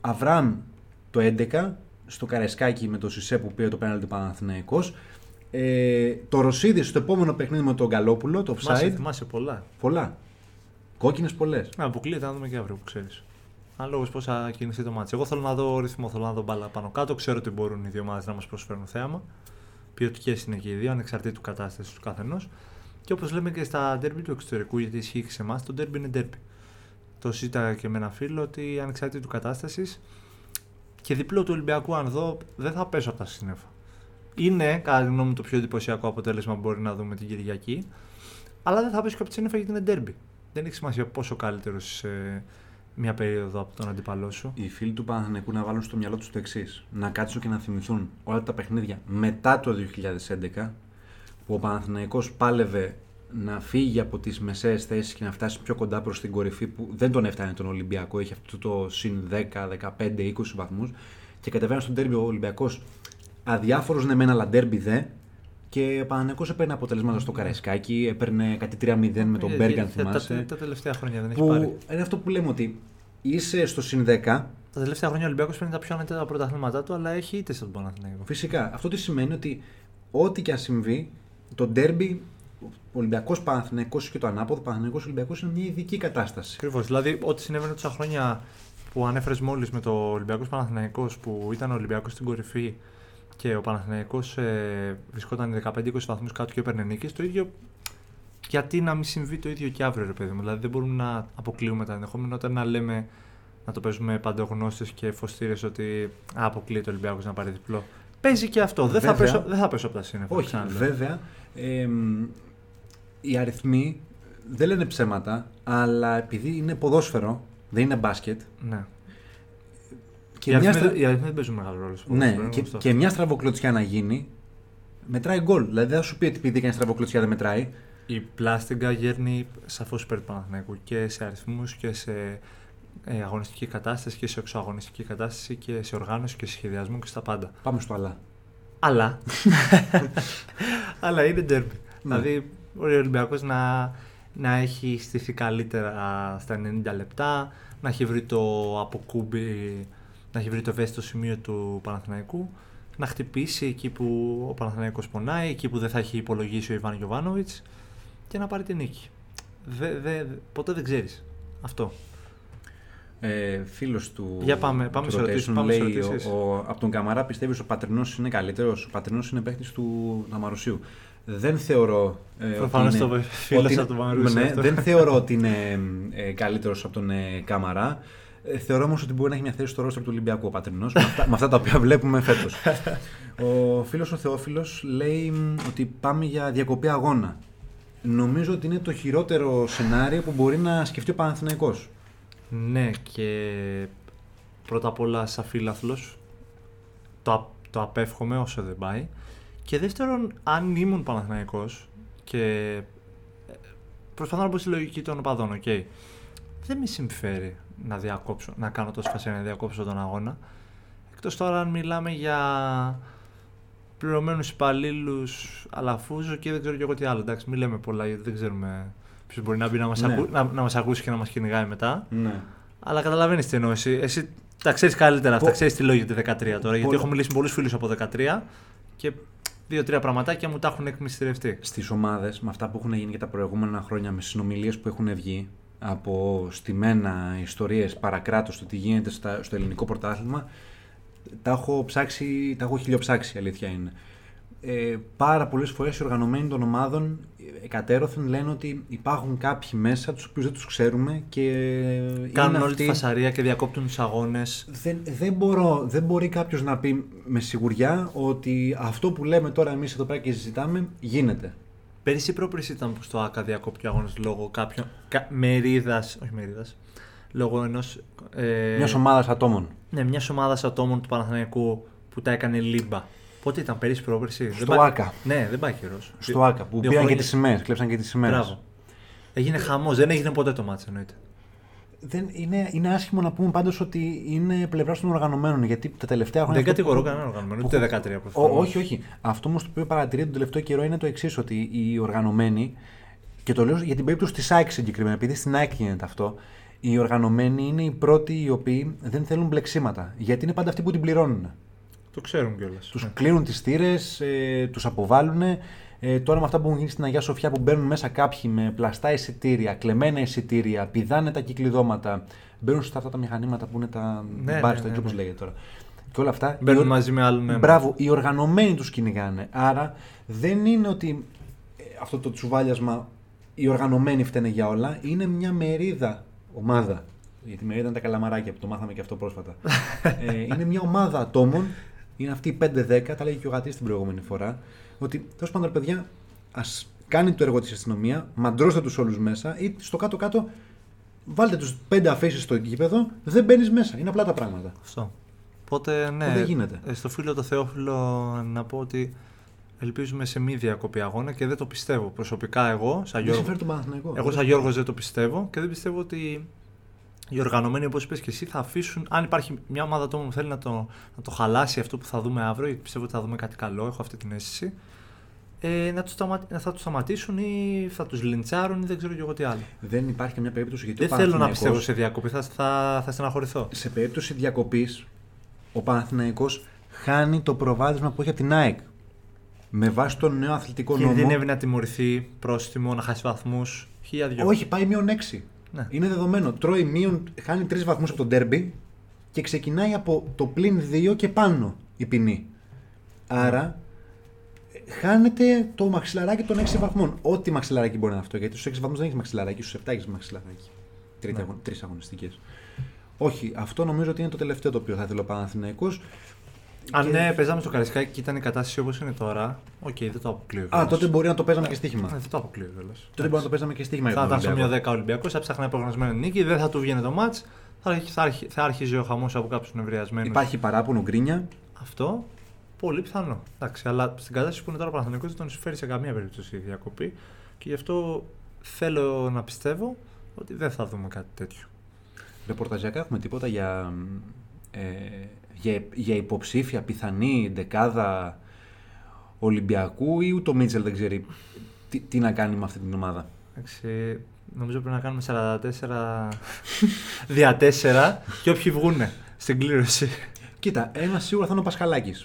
Αβραμ το 11 στο Καρεσκάκι με το Σισε που πήρε το πέναλτι του Παναθηναϊκός. Ε, το Ρωσίδη στο επόμενο παιχνίδι με τον Γκαλόπουλο, το Θυμάσαι, offside. θυμάσαι πολλά. Πολλά. Κόκκινες πολλές. Να αποκλείεται να δούμε και αύριο που ξέρεις. Αν λόγω πώς θα κινηθεί το μάτσο. Εγώ θέλω να δω ρυθμό, θέλω να δω μπάλα πάνω κάτω. Ξέρω ότι μπορούν οι δύο ομάδες να μας προσφέρουν θέαμα. Ποιοτικές είναι και οι δύο, ανεξαρτήτου κατάστασης του καθενός. Και όπως λέμε και στα ντέρμπι του εξωτερικού, γιατί ισχύει και σε εμάς, το ντέρμπι είναι ντέρμπι. Το συζήταγα και με ένα φίλο ότι ανεξαρτήτου κατάστασης και διπλό του Ολυμπιακού, αν δω, δεν θα πέσω από τα σύννεφα. Είναι, κατά τη γνώμη μου, το πιο εντυπωσιακό αποτέλεσμα που μπορεί να δούμε την Κυριακή. Αλλά δεν θα πέσω και από τα σύννεφα γιατί είναι ντέρμπι. Δεν έχει σημασία πόσο καλύτερος είσαι μια περίοδο από τον αντίπαλό σου. Οι φίλοι του Παναθηναϊκού να βάλουν στο μυαλό τους το εξής: Να κάτσουν και να θυμηθούν όλα τα παιχνίδια μετά το 2011 που ο Παναθηναϊκός πάλευε να φύγει από τις μεσαίες θέσεις και να φτάσει πιο κοντά προς την κορυφή που δεν τον έφτανε τον Ολυμπιακό, είχε αυτό το συν 10, 15, 20 βαθμούς και κατεβαίνει στον τέρμπι ο Ολυμπιακός αδιάφορος ναι μεν αλλά ντέρμπι δε και ο Παναθηναϊκός έπαιρνε αποτελέσματα στο Καραϊσκάκι, έπαιρνε κάτι 3-0 με τον Ε, Μπέργαν τα- θυμάσαι. Τα, τα τελευταία χρόνια δεν έχει πάρει. Που είναι αυτό που λέμε ότι είσαι στο συν 10 Τα τελευταία χρόνια ο Ολυμπιακός παίρνει τα πιο ανέτερα πρωταθλήματά του, αλλά έχει είτε στον Παναθηναϊκό. Φυσικά. Αυτό τι σημαίνει ότι ό,τι και αν συμβεί, το ντέρμπι, ο Ολυμπιακός Παναθυναϊκό και το ανάποδο Παναθυναϊκό Ολυμπιακός είναι μια ειδική κατάσταση. Ακριβώς. Δηλαδή, ό,τι συνέβαινε τόσα χρόνια που ανέφερες μόλις με το Ολυμπιακός Παναθηναϊκός που ήταν ο Ολυμπιακός στην κορυφή και ο Παναθηναϊκός ε, βρισκόταν 15-20 βαθμούς κάτω και έπαιρνε νίκες, το ίδιο. Γιατί να μην συμβεί το ίδιο και αύριο, ρε παιδί μου; Δηλαδή, δεν μπορούμε να αποκλείουμε τα ενδεχόμενα όταν να λέμε να το παίζουμε παντογνώστες και φωστήρες ότι α, αποκλείεται ο Ολυμπιακός να πάρει διπλό. Παίζει και αυτό. Δεν θα, Βέβαια. πέσω, δεν θα πέσω από τα σύννεφα. Όχι, ξαναλέω. βέβαια. εμ, οι αριθμοί δεν λένε ψέματα, αλλά επειδή είναι ποδόσφαιρο, δεν είναι μπάσκετ. Ναι. Και οι, μια, αριθμοί, στρα... οι αριθμοί δεν παίζουν μεγάλο ρόλο. στο ναι, ποδόσφαιρο, είναι και, γνωστό. και μια στραβοκλωτσιά να γίνει, μετράει γκολ. Δηλαδή δεν θα σου πει ότι επειδή έκανε στραβοκλωτσιά δεν μετράει. Η πλάστιγκα γέρνει σαφώς υπέρ του Παναθηναϊκού και σε αριθμούς και σε ε, αγωνιστική κατάσταση και σε εξωαγωνιστική κατάσταση και σε οργάνωση και σε σχεδιασμό και στα πάντα. Πάμε στο αλλά. Αλλά. αλλά είναι ντέρμπι. Ναι. Δηλαδή, μπορεί ο Ολυμπιακός να, να έχει στηθεί καλύτερα στα 90 λεπτά, να έχει βρει το αποκούμπι, να έχει βρει το ευαίσθητο σημείο του Παναθηναϊκού, να χτυπήσει εκεί που ο Παναθηναϊκός πονάει, εκεί που δεν θα έχει υπολογίσει ο Ιβάν Γιοβάνοβιτς και να πάρει την νίκη. Δε, δε, ποτέ δεν ξέρεις. Αυτό. Ε, Φίλος του. Για πάμε- πάμε του σε ερωτήσεις, rotation πάμε σε λέει, ερωτήσεις. ο, ο- από τον Καμαρά πιστεύεις ότι ο Πατρινός είναι καλύτερος. Ο Πατρινός είναι παίκτης του Αμαρουσίου. Δεν θεωρώ. Ε, ότι Προφανώς είναι- το φίλος ότι είναι- από τον Μαρούσι ναι, αυτό. δεν θεωρώ ότι είναι ε, καλύτερος από τον ε, Καμαρά. Ε, θεωρώ όμως ότι μπορεί να έχει μια θέση στο ρόστρο του Ολυμπιακού ο Πατρινός. με, αυτά, με αυτά τα οποία βλέπουμε φέτος. ο φίλος ο Θεόφιλος λέει μ, ότι πάμε για διακοπή αγώνα. Νομίζω ότι είναι το χειρότερο σενάριο που μπορεί να σκεφτεί ο Παναθηναϊκός. Ναι και πρώτα απ' όλα σαν φίλαθλος το, α- το απεύχομαι όσο δεν πάει και δεύτερον αν ήμουν Παναθηναϊκός και ε, προσπαθώ να μπω στη λογική των οπαδών, οκ. Δεν με συμφέρει να διακόψω, να κάνω τόσο φασαρία να διακόψω τον αγώνα. Εκτός τώρα αν μιλάμε για πληρωμένους υπαλλήλους Αλαφούζου και δεν ξέρω και εγώ τι άλλο. Εντάξει, μην λέμε πολλά γιατί δεν ξέρουμε ποιος μπορεί να μπει να μας, Ναι. ακού- να, να μας ακούσει και να μας κυνηγάει μετά. Ναι. Αλλά καταλαβαίνεις τι εννοώ εσύ. Εσύ τα ξέρεις καλύτερα αυτά. Πο- Ξέρεις τι λόγια τη 13 τώρα. Γιατί Πο- έχω μιλήσει με πολλούς φίλους από 13 και δύο-τρία πραγματάκια μου τα έχουν εκμυστηρευτεί. Στις ομάδες, με αυτά που έχουν γίνει και τα προηγούμενα χρόνια, με συνομιλίες που έχουν βγει από στημένα ιστορίες παρακράτως το τι γίνεται στα, στο ελληνικό πρωτάθλημα, Τα έχω ψάξει, τα έχω χιλιοψάξει, η αλήθεια είναι. Ε, πάρα πολλές φορές οι οργανωμένοι των ομάδων ε, εκατέρωθεν λένε ότι υπάρχουν κάποιοι μέσα τους οποίους δεν τους ξέρουμε και. Κάνουν είναι όλη τη αυτοί- φασαρία και διακόπτουν τους αγώνες. δεν, δεν, μπορώ, δεν μπορεί κάποιος να πει με σιγουριά ότι αυτό που λέμε τώρα εμείς εδώ πέρα και συζητάμε γίνεται. Πέρυσι ή πρόπερσι ήταν που στο ΑΚΑ διακόπτει ο αγώνας λόγω κάποιον. Κα, μερίδας. Όχι μερίδας. Λόγω ενός. Ε, Μιας ομάδας ατόμων. Ναι, μιας ομάδας ατόμων του Παναθηναϊκού που τα έκανε λίμπα. Πότε ήταν, πέρυσι πρόπερσι. Δεν Στο πάει- ΑΚΑ. Ναι, δεν πάει καιρός. Στο ΑΚΑ που πήραν και τις σημαίες, κλέψαν και τις σημαίες. Μπράβο. Έγινε χαμός, δεν έγινε ποτέ το μάτσο εννοείται. Δεν, είναι, είναι άσχημο να πούμε πάντως ότι είναι πλευράς των οργανωμένων γιατί τα τελευταία χρόνια. Δεν αυτό που- κατηγορώ κανέναν οργανωμένο, ούτε 13 Ό, προφανώς. όχι, όχι. Αυτό όμως το οποίο παρατηρεί τον τελευταίο καιρό είναι το εξής, ότι οι οργανωμένοι, και το λέω για την περίπτωση της ΑΕΚ συγκεκριμένα, επειδή στην ΑΕΚ γίνεται αυτό, οι οργανωμένοι είναι οι πρώτοι οι οποίοι δεν θέλουν μπλεξίματα. Γιατί είναι πάντα αυτοί που την πληρώνουν. Το ξέρουν κιόλας. Τους κλείνουν τις θύρες, ε, τους αποβάλλουν. Ε, τώρα με αυτά που έχουν γίνει στην Αγία Σοφιά που μπαίνουν μέσα κάποιοι με πλαστά εισιτήρια, κλεμμένα εισιτήρια, πηδάνε τα κυκλειδώματα, μπαίνουν στα αυτά τα μηχανήματα που είναι τα Ναι, μπάρ, ναι, τα ναι, όπως ναι. λέγεται τώρα. Και όλα αυτά. Μπαίνουν οι ορ- μαζί με άλλον αίμα. Μπράβο, οι οργανωμένοι τους κυνηγάνε. Άρα δεν είναι ότι ε, αυτό το τσουβάλιασμα οι οργανωμένοι φταίνε για όλα. Είναι μια μερίδα ομάδα. Γιατί η μερίδα είναι τα καλαμαράκια που το μάθαμε και αυτό πρόσφατα. ε, είναι μια ομάδα ατόμων. Είναι αυτοί οι 5-10, τα λέγει και ο Γατής την προηγούμενη φορά. Ότι τέλος πάντων, ρε παιδιά, ας κάνει το έργο της αστυνομία, μαντρώστε τους όλους μέσα ή στο κάτω-κάτω βάλτε τους πέντε αφήσει στο γήπεδο, δεν μπαίνεις μέσα. Είναι απλά τα πράγματα. Αυτό. Οπότε, ναι. δεν γίνεται. ε, Στο φίλο το Θεόφιλο να πω ότι ελπίζουμε σε μη διακοπή αγώνα και δεν το πιστεύω. Προσωπικά εγώ, σαν Δεν Γιώργο, συμφέρει τον Παναθηναϊκό. εγώ σαν Γιώργος δεν το πιστεύω και δεν πιστεύω ότι οι οργανωμένοι, όπως είπες και εσύ, θα αφήσουν. Αν υπάρχει μια ομάδα ατόμων που θέλει να το, να το χαλάσει αυτό που θα δούμε αύριο, γιατί πιστεύω ότι θα δούμε κάτι καλό, έχω αυτή την αίσθηση. Ε, να τους σταμα... θα τους σταματήσουν ή θα τους λιντσάρουν ή δεν ξέρω και εγώ τι άλλο. Δεν υπάρχει καμιά περίπτωση γιατί Δεν ο θέλω να Παναθηναϊκός- πιστεύω σε διακοπή, θα, θα, θα στεναχωρηθώ. Σε περίπτωση διακοπής, ο Παναθηναϊκός χάνει το προβάδισμα που έχει από την ΑΕΚ. Με βάση τον νέο αθλητικό νόμο. Κινδυνεύει να τιμωρηθεί, πρόστιμο, να χάσει βαθμούς. Χίλια δυο. Όχι, πάει μείον 6. Ναι. Είναι δεδομένο. Τρώει μείον, χάνει τρεις βαθμούς από το ντέρμπι και ξεκινάει από το πλην 2 και πάνω η ποινή. Άρα ε, χάνεται το μαξιλαράκι των 6 βαθμών. Ό,τι μαξιλαράκι μπορεί να είναι αυτό. Γιατί στους 6 βαθμούς δεν έχεις μαξιλαράκι, στους 7 έχεις μαξιλαράκι. Τρίτη Ναι. αγων, Τρεις αγωνιστικές. Όχι, αυτό νομίζω ότι είναι το τελευταίο το οποίο θα ήθελε ο Παναθηναϊκός. Αν Και- ναι, παίζαμε στο Καραϊσκάκη και ήταν η κατάσταση όπως είναι τώρα, οκ, δεν το αποκλείω. Α, κιόλας. τότε μπορεί να το παίζαμε και στοίχημα. Ναι, δεν το αποκλείω κιόλας. Τότε μπορεί να το παίζαμε και στοίχημα. Θα για τον ήταν στο Ολυμπιακό. μείον 10 Ολυμπιακός, θα ψάχνει προγραμματισμένη νίκη, δεν θα του βγαίνει το ματς. Θα, αρχι- θα, αρχι- θα άρχιζε ο χαμός από κάποιους νευριασμένους. Υπάρχει παράπονο, γκρίνια. Αυτό. Πολύ πιθανό. Εντάξει, αλλά στην κατάσταση που είναι τώρα ο Παναθηναϊκός δεν τον συμφέρει σε καμία περίπτωση η διακοπή και γι' αυτό θέλω να πιστεύω ότι δεν θα δούμε κάτι τέτοιο. Ρεπορταζιακά έχουμε τίποτα για, ε, για, για υποψήφια πιθανή δεκάδα Ολυμπιακού ή ούτε ο Μίτσελ δεν ξέρει τι, τι να κάνει με αυτή την ομάδα. Εντάξει, νομίζω πρέπει να κάνουμε 44 δια 4 και όποιοι βγούνε στην κλήρωση. Κοίτα, ένας σίγουρα θα είναι ο Πασχαλάκης.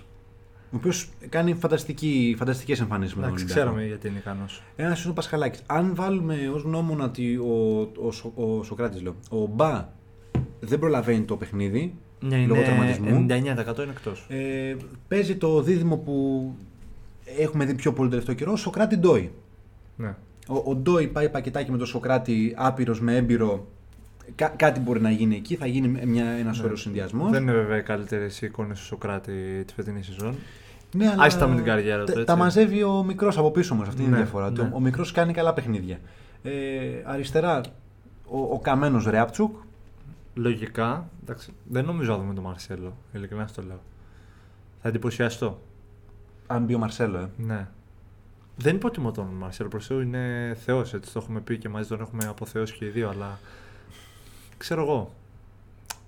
Ο οποίος κάνει φανταστική, φανταστικές εμφανίσεις με τον Εντάξει, Ολυμπιακό. ξέραμε γιατί είναι ικανός. Ένας είναι ο Πασχαλάκης. Αν βάλουμε ως γνώμονα ότι ο, ο, Σο- ο, Σοκράτης, λέω, ο Μπα δεν προλαβαίνει το παιχνίδι Ναι, λόγω είναι τραυματισμού. 99% είναι εκτός. Ε, παίζει το δίδυμο που έχουμε δει πιο πολύ τελευταίο καιρό, Σοκράτη Ντόι. Ναι. Ο, ο Ντόι πάει πακετάκι με τον Σοκράτη, άπειρος με έμπειρο. Κά- κάτι μπορεί να γίνει εκεί, θα γίνει μια, ένας ωραίος συνδυασμός. Δεν είναι βέβαια οι καλύτερες εικόνες του Σοκράτη τη φετινή σεζόν. Ναι, αλλά Άστα με την καριέρα του, τα- έτσι. Τα μαζεύει ο μικρός από πίσω όμως. Αυτή είναι η Ναι, διαφορά. ναι. του. Ο μικρός κάνει καλά παιχνίδια. Ε, αριστερά ο, ο καμένος Ρεάπτσουκ. Λογικά, εντάξει, δεν νομίζω να δούμε τον Μαρσέλο. Ειλικρινά στο λέω. Θα εντυπωσιαστώ. Αν μπει ο Μαρσέλο, ε. Ναι. Δεν υποτιμώ τον Μαρσέλο προς Θεού, είναι Θεός. Έτσι το έχουμε πει και μαζί τον έχουμε αποθεώσει και οι δύο, αλλά. Ξέρω εγώ.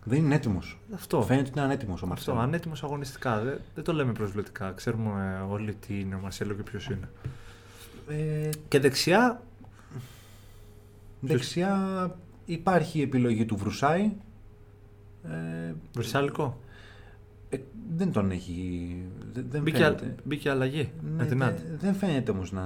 Δεν είναι έτοιμος. Αυτό. Φαίνεται ότι είναι ανέτοιμος ο Αυτό, Μαρσέλο. ανέτοιμος αγωνιστικά. Δεν, δεν το λέμε προσβλητικά. Ξέρουμε ε, όλοι τι είναι ο Μαρσέλο και ποιος είναι. Ε, Και δεξιά, δεξιά υπάρχει η επιλογή του Βρουσάη. Ε, Βρυσάλικο. ε, δεν τον έχει. Δεν, δεν Μπήκε, φαίνεται. α- μπήκε αλλαγή Ναι, με την δεν- Άντε. δεν φαίνεται όμως να.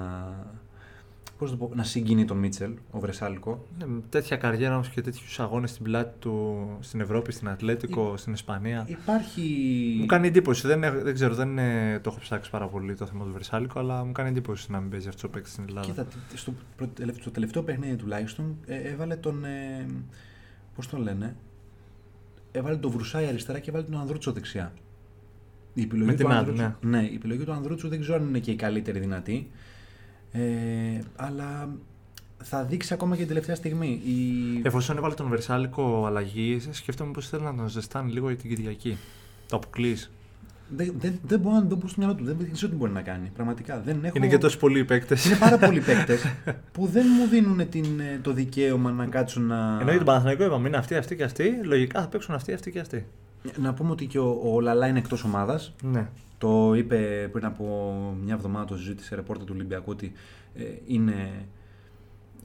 πώς να, το πω, να συγκινεί τον Μίτσελ, ο Βρεσάλικο. Ναι, με τέτοια καριέρα όμως και τέτοιους αγώνες στην πλάτη του στην Ευρώπη, στην Ατλέτικο, στην Ισπανία. Υπάρχει. Μου κάνει εντύπωση. Δεν, έχω- δεν ξέρω, δεν είναι- το έχω ψάξει πάρα πολύ το θέμα του Βρεσάλικο, αλλά μου κάνει εντύπωση να μην παίζει αυτός ο παίκτης στην Ελλάδα. Κοίτα, τ- στο, προ- τελευ- στο τελευταίο παιχνίδι τουλάχιστον ε, έβαλε τον. Ε, Πώς τον λένε. Έβαλε τον Βρουσάη αριστερά και έβαλε τον Ανδρούτσο δεξιά. Η επιλογή Με του την άλλη, Ανδρούτσου, ναι. η επιλογή του Ανδρούτσου δεν ξέρω αν είναι και η καλύτερη δυνατή. Ε, αλλά θα δείξει ακόμα και την τελευταία στιγμή. Η... Εφόσον έβαλε τον Βρεσάλικο αλλαγή, σκέφτομαι πως θέλει να τον ζεστάνει λίγο για την Κυριακή. Το αποκλεί. Δεν, δεν, δεν μπορώ να το πω στο μυαλό του. Δεν ξέρω τι μπορεί να κάνει. Πραγματικά. Δεν έχω... Είναι και τόσο πολλοί οι παίκτες. Είναι πάρα πολλοί παίκτες που δεν μου δίνουν την, ε, το δικαίωμα να κάτσουν να. Ενώ για τον Παναθηναϊκό είπαμε είναι αυτοί, αυτοί και αυτοί. Λογικά θα παίξουν αυτοί, αυτοί και αυτοί. Να πούμε ότι και ο, ο Λαλά είναι εκτός ομάδας. Ναι. Το είπε πριν από μια εβδομάδα, το συζήτησε ρεπόρτερ του Ολυμπιακού ότι ε, είναι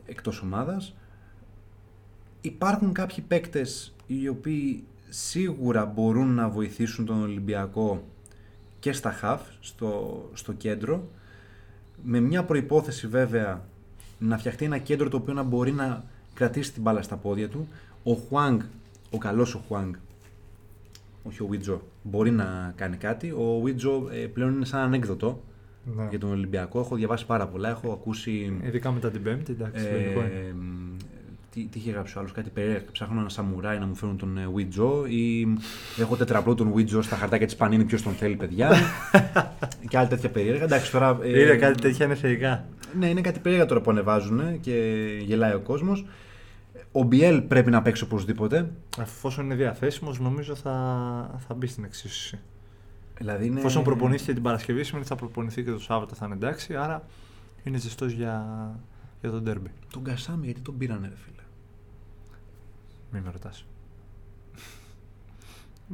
εκτός ομάδας. Υπάρχουν κάποιοι παίκτες οι οποίοι σίγουρα μπορούν να βοηθήσουν τον Ολυμπιακό και στα χαφ, στο, στο κέντρο. Με μια προϋπόθεση βέβαια να φτιαχτεί ένα κέντρο το οποίο να μπορεί να κρατήσει την μπάλα στα πόδια του. Ο Χουάνγκ, ο καλός ο Χουάνγκ, όχι ο Βίτζο, μπορεί να κάνει κάτι. Ο Βίτζο ε, πλέον είναι σαν ανέκδοτο ναι. για τον Ολυμπιακό. Έχω διαβάσει πάρα πολλά, έχω ακούσει... Ειδικά μετά την Πέμπτη, εντάξει. λογικό είναι. Ε, τι, τι είχε γράψει ο άλλος, κάτι περίεργο. Ψάχνω ένα σαμουράι να μου φέρουν τον ε, Βίτζο ή έχω τετραπλό τον Βίτζο στα χαρτάκια της Πανίνη. Ποιος τον θέλει, παιδιά. και άλλα τέτοια περίεργα. Εντάξει, τώρα. ε, Είναι κάτι τέτοια είναι θεϊκά. Ναι, είναι κάτι περίεργα τώρα που ανεβάζουν και γελάει ο κόσμος. Ο Μπιέλ πρέπει να παίξει οπωσδήποτε. Εφόσον είναι διαθέσιμος, νομίζω θα, θα μπει στην εξίσωση. Δηλαδή είναι... Εφόσον προπονήθηκε την Παρασκευή, σημαίνει ότι θα προπονηθεί και το Σάββατο θα είναι εντάξει. Άρα είναι ζεστός για, για τον τέρμπι. Τον Κασάμι, γιατί τον πήρανε, ρε φίλε. Μην με ρωτάς.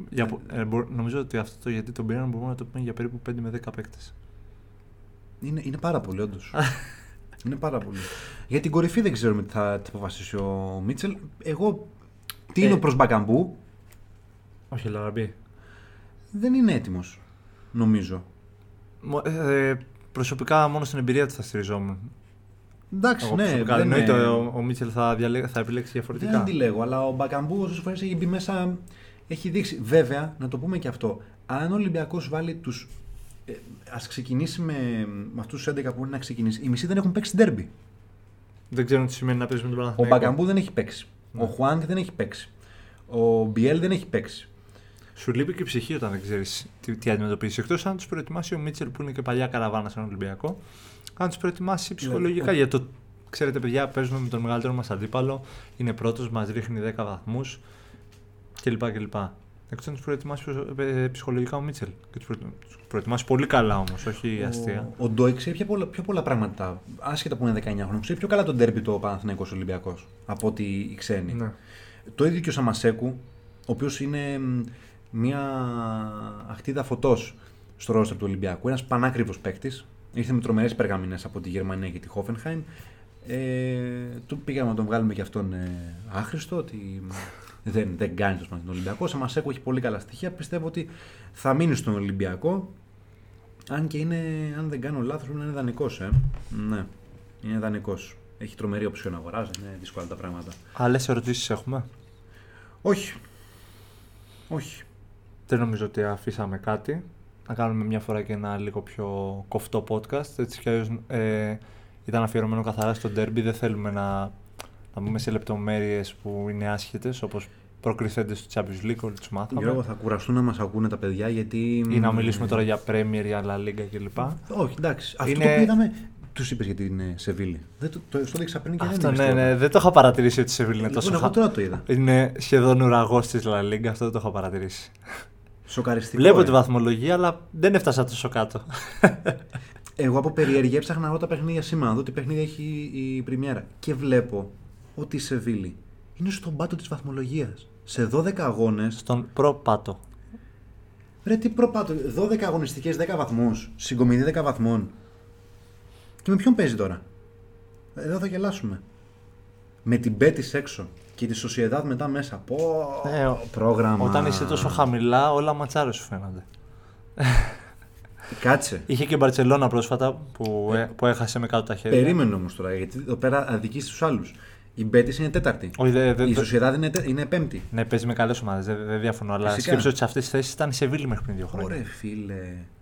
Για, πο- ε, μπο- νομίζω ότι αυτό το γιατί τον πήραν μπορούμε να το πούμε για περίπου 5 με 10 παίκτες. Είναι, είναι πάρα πολύ, όντως. είναι πάρα πολύ. Για την κορυφή δεν ξέρουμε τι θα, τι θα αποφασίσει ο Μίτσελ. Εγώ τίνω Ε. προς Μπακαμπού; Όχι, Λαραμπή. Δεν είναι έτοιμος, νομίζω. Μο- ε, προσωπικά μόνο στην εμπειρία του θα στηριζόμουν. Εντάξει, Εγώ ναι. προσωπικά. δεν Εννοείται είναι- ο, ο Μίτσελ θα, διαλέ- θα επιλέξει διαφορετικά. Δεν αντιλέγω, αλλά ο Μπακαμπού όσες φορές έχει μπει μέσα έχει δείξει. Βέβαια, να το πούμε και αυτό. Αν ο Ολυμπιακός βάλει τους. Ε, Α ξεκινήσει με, με αυτούς τους 11 που είναι να ξεκινήσει. Οι μισοί δεν έχουν παίξει ντέρμπι. Δεν ξέρουν τι σημαίνει να παίζει με τον Ο Παναθηναϊκό. Μπακαμπού δεν έχει παίξει. Ναι. Ο Χουάνγκ δεν έχει παίξει. Ο Μπιέλ δεν έχει παίξει. Σου λείπει και η ψυχή όταν δεν ξέρεις τι, τι αντιμετωπίζεις. Εκτός αν τους προετοιμάσει ο Μίτσελ που είναι και παλιά καραβάνας στον Ολυμπιακό, αν τους προετοιμάσει ψυχολογικά ο- για το. Ξέρετε, παιδιά, παίζουμε με τον μεγαλύτερο μας αντίπαλο. Είναι πρώτος, μας ρίχνει 10 βαθμούς κλπ. κλπ. Εκτός αν τους προετοιμάσει ε, ψυχολογικά ο Μίτσελ. Και τους προετοιμάσει πολύ καλά όμως, όχι αστεία. Ο, ο Ντόι ξέρει πιο πολλά, πιο πολλά πράγματα. Άσχετα που είναι 19 χρόνια. Ξέρει πιο καλά τον τέρμπι το Παναθηναϊκός Ολυμπιακός από ότι οι ξένοι. Ναι. Το ίδιο και ο Σαμασέκου, ο οποίος είναι μ, μια αχτίδα φωτός στο ρόστερ του Ολυμπιακού. Ένας πανάκριβος παίκτης. Ήρθε με τρομερές περγαμηνές από τη Γερμανία και τη Χόφενχάιμ. Ε, του πήγαμε να τον βγάλουμε και αυτόν ε, άχρηστο, ότι μ, δεν, δεν κάνει τόσο τον Ολυμπιακό. Ο Σαμασέκου έχει πολύ καλά στοιχεία. Πιστεύω ότι θα μείνει στον Ολυμπιακό. Αν και είναι, αν δεν κάνω λάθος, είναι δανεικός. Ε. Ναι, είναι δανεικός. Έχει τρομερή οψιόν αγοράς, είναι δύσκολα τα πράγματα. Άλλες ερωτήσεις έχουμε; Όχι. Όχι. Δεν νομίζω ότι αφήσαμε κάτι. Να κάνουμε μια φορά και ένα λίγο πιο κοφτό podcast. Έτσι κι αλλιώς ε, ήταν αφιερωμένο καθαρά στο derby. Δεν θέλουμε να, να μπούμε σε λεπτομέρειες που είναι άσχετες, όπως προκριθέντες του Champions League, όλοι τους μάθαμε. Γιώργο, θα κουραστούν να μας ακούνε τα παιδιά γιατί. Ή να μιλήσουμε τώρα για Premier, για La Liga κλπ. Όχι, εντάξει. Αυτό Είναι- το που είδαμε. Τους είπες για την ε, Σεβίλη. Δεν το, το, στο δείξα πριν και Αυτό δεν ναι, είπες ναι, τώρα. δεν το είχα παρατηρήσει ότι η Σεβίλη είναι Λοιπόν, τόσο εγώ χα... τώρα το είδα. Είναι σχεδόν ουραγός της La Liga, αυτό δεν το είχα παρατηρήσει. Σοκαριστικό. Βλέπω ε. τη βαθμολογία, αλλά δεν έφτασα τόσο κάτω. Εγώ από περιέργεια έψαχνα να δω τα παιχνίδια σήμερα, να δω τι παιχνίδια έχει η Πριμιέρα. Και βλέπω ότι η Σεβίλη είναι στον πάτο της βαθμολογίας. Σε 12 αγώνε. Στον προπάτο. Ρε, τι προπάτο. 12 αγωνιστικές, 10 βαθμούς. Συγκομιδή 10 βαθμών. Και με ποιον παίζει τώρα; Εδώ θα γελάσουμε. Με την Μπέτη έξω και τη Σοσιεδάδ μετά μέσα. Πω, Ε, ο- πρόγραμμα. Όταν είσαι τόσο χαμηλά, όλα ματσάρες σου φαίνονται. Κάτσε. Είχε και Μπαρσελόνα πρόσφατα που, ε, που έχασε με κάτω τα χέρια. Περίμενε όμως τώρα, γιατί εδώ πέρα αδικείς τους άλλους. Η Μπέτη είναι τέταρτη. Όχι, δε, δε, η δε- Σοσιαδάδ είναι, τε- είναι πέμπτη. Ναι, παίζει με καλές ομάδες, δεν δεν διαφωνώ. Αλλά Φυσικά. σκέψω ότι σε αυτές τις θέσεις ήταν η Σεβίλη μέχρι πριν δύο χρόνια. Ωραία, φίλε.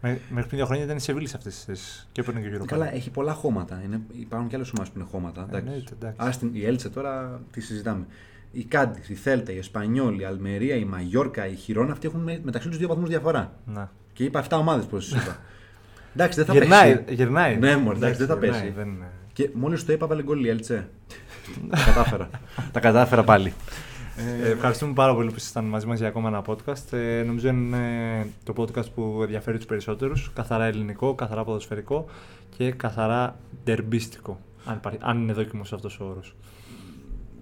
Με- Μέχρι πριν δύο χρόνια ήταν η Σεβίλη σε αυτές τις θέσεις. Και έπαιρνε και ο Europa. Καλά, έχει πολλά χώματα. Είναι, υπάρχουν και άλλες ομάδες που είναι χώματα. εντάξει. εννοείται, εντάξει. Ας την- η Έλτσε τώρα τη συζητάμε. Η Κάντις, η Θέλτα, η Εσπανιόλ, η Αλμερία, η Μαγιόρκα, η Χιρόνα, αυτοί έχουν με- μεταξύ τους δύο βαθμούς διαφορά. Να. Και είπα 7 ομάδες, πώς σας είπα. εντάξει, δεν θα Γυρνάει, πέσει. γυρνάει. Ναι, μωρέ, εντάξει, δεν θα γυρνάει, πέσει. δεν είναι. Και μόλις το είπα, βάλε γκολ η Έλτσε. Τα κατάφερα. Τα κατάφερα πάλι. Ε, ευχαριστούμε πάρα πολύ που ήσασταν μαζί μας για ακόμα ένα podcast. Ε, νομίζω είναι το podcast που ενδιαφέρει τους περισσότερους. Καθαρά ελληνικό, καθαρά ποδοσφαιρικό και καθαρά ντερμπίστικο. Αν, υπάρχει, αν είναι δόκιμος αυτός ο όρος.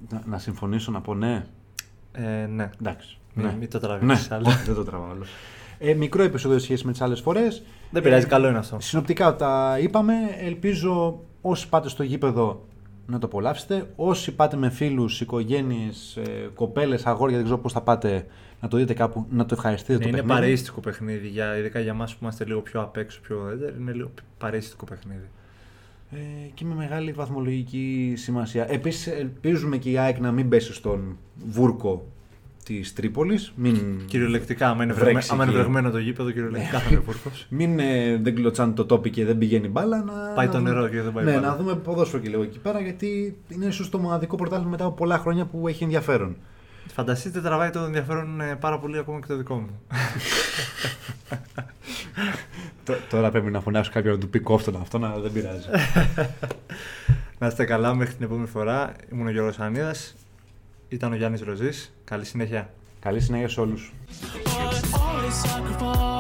να, να συμφωνήσω να πω ναι. Ε, ναι. Εντάξει. Μην, ναι. μην το τραβήξεις Ναι, άλλο. όχι, δεν το τραβάω άλλο. Ε, μικρό επεισόδιο σε σχέση με τις άλλες φορές. Δεν πειράζει, καλό είναι αυτό. Συνοπτικά τα είπαμε. Ελπίζω όσοι πάτε στο γήπεδο να το απολαύσετε. Όσοι πάτε με φίλους, οικογένειες, κοπέλες, αγόρια, δεν ξέρω πώς θα πάτε να το δείτε κάπου, να το ευχαριστείτε Ναι, το είναι παιχνίδι. παρείστικο παιχνίδι, για, ειδικά για εμάς που είμαστε λίγο πιο απ' έξω, πιο έντερ, είναι λίγο παρείστικο παιχνίδι. Ε, και με μεγάλη βαθμολογική σημασία. Επίσης, ελπίζουμε και η ΑΕΚ να μην πέσει στον βούρκο της Τρίπολης. Μην... Κυριολεκτικά, άμα είναι, Βρέξει βρεγμέ- άμα είναι εκεί. βρεγμένο το γήπεδο, κυριολεκτικά θα είναι βούρκος. Μην ε, δεν κλωτσάνε το τόπι και δεν πηγαίνει μπάλα. Να, Πάει να το δούμε- νερό και δεν πάει Ναι, μπάλα. να δούμε ποδόσφαιρο και λίγο εκεί πέρα, γιατί είναι ίσως το μοναδικό πρωτάθλημα μετά από πολλά χρόνια που έχει ενδιαφέρον. Φανταστείτε, τραβάει το ενδιαφέρον ε, πάρα πολύ ακόμα και το δικό μου. Τ- Τώρα πρέπει να φωνάξω κάποιον να του πει κόφτον αυτό, να δεν πειράζει. Να είστε καλά μέχρι την επόμενη φορά. Ήμουν ο Γιώργος Ανίδας. Ήταν ο Γιάννης Ροζής. Καλή συνέχεια. Καλή συνέχεια σε όλους. But always sacrifice.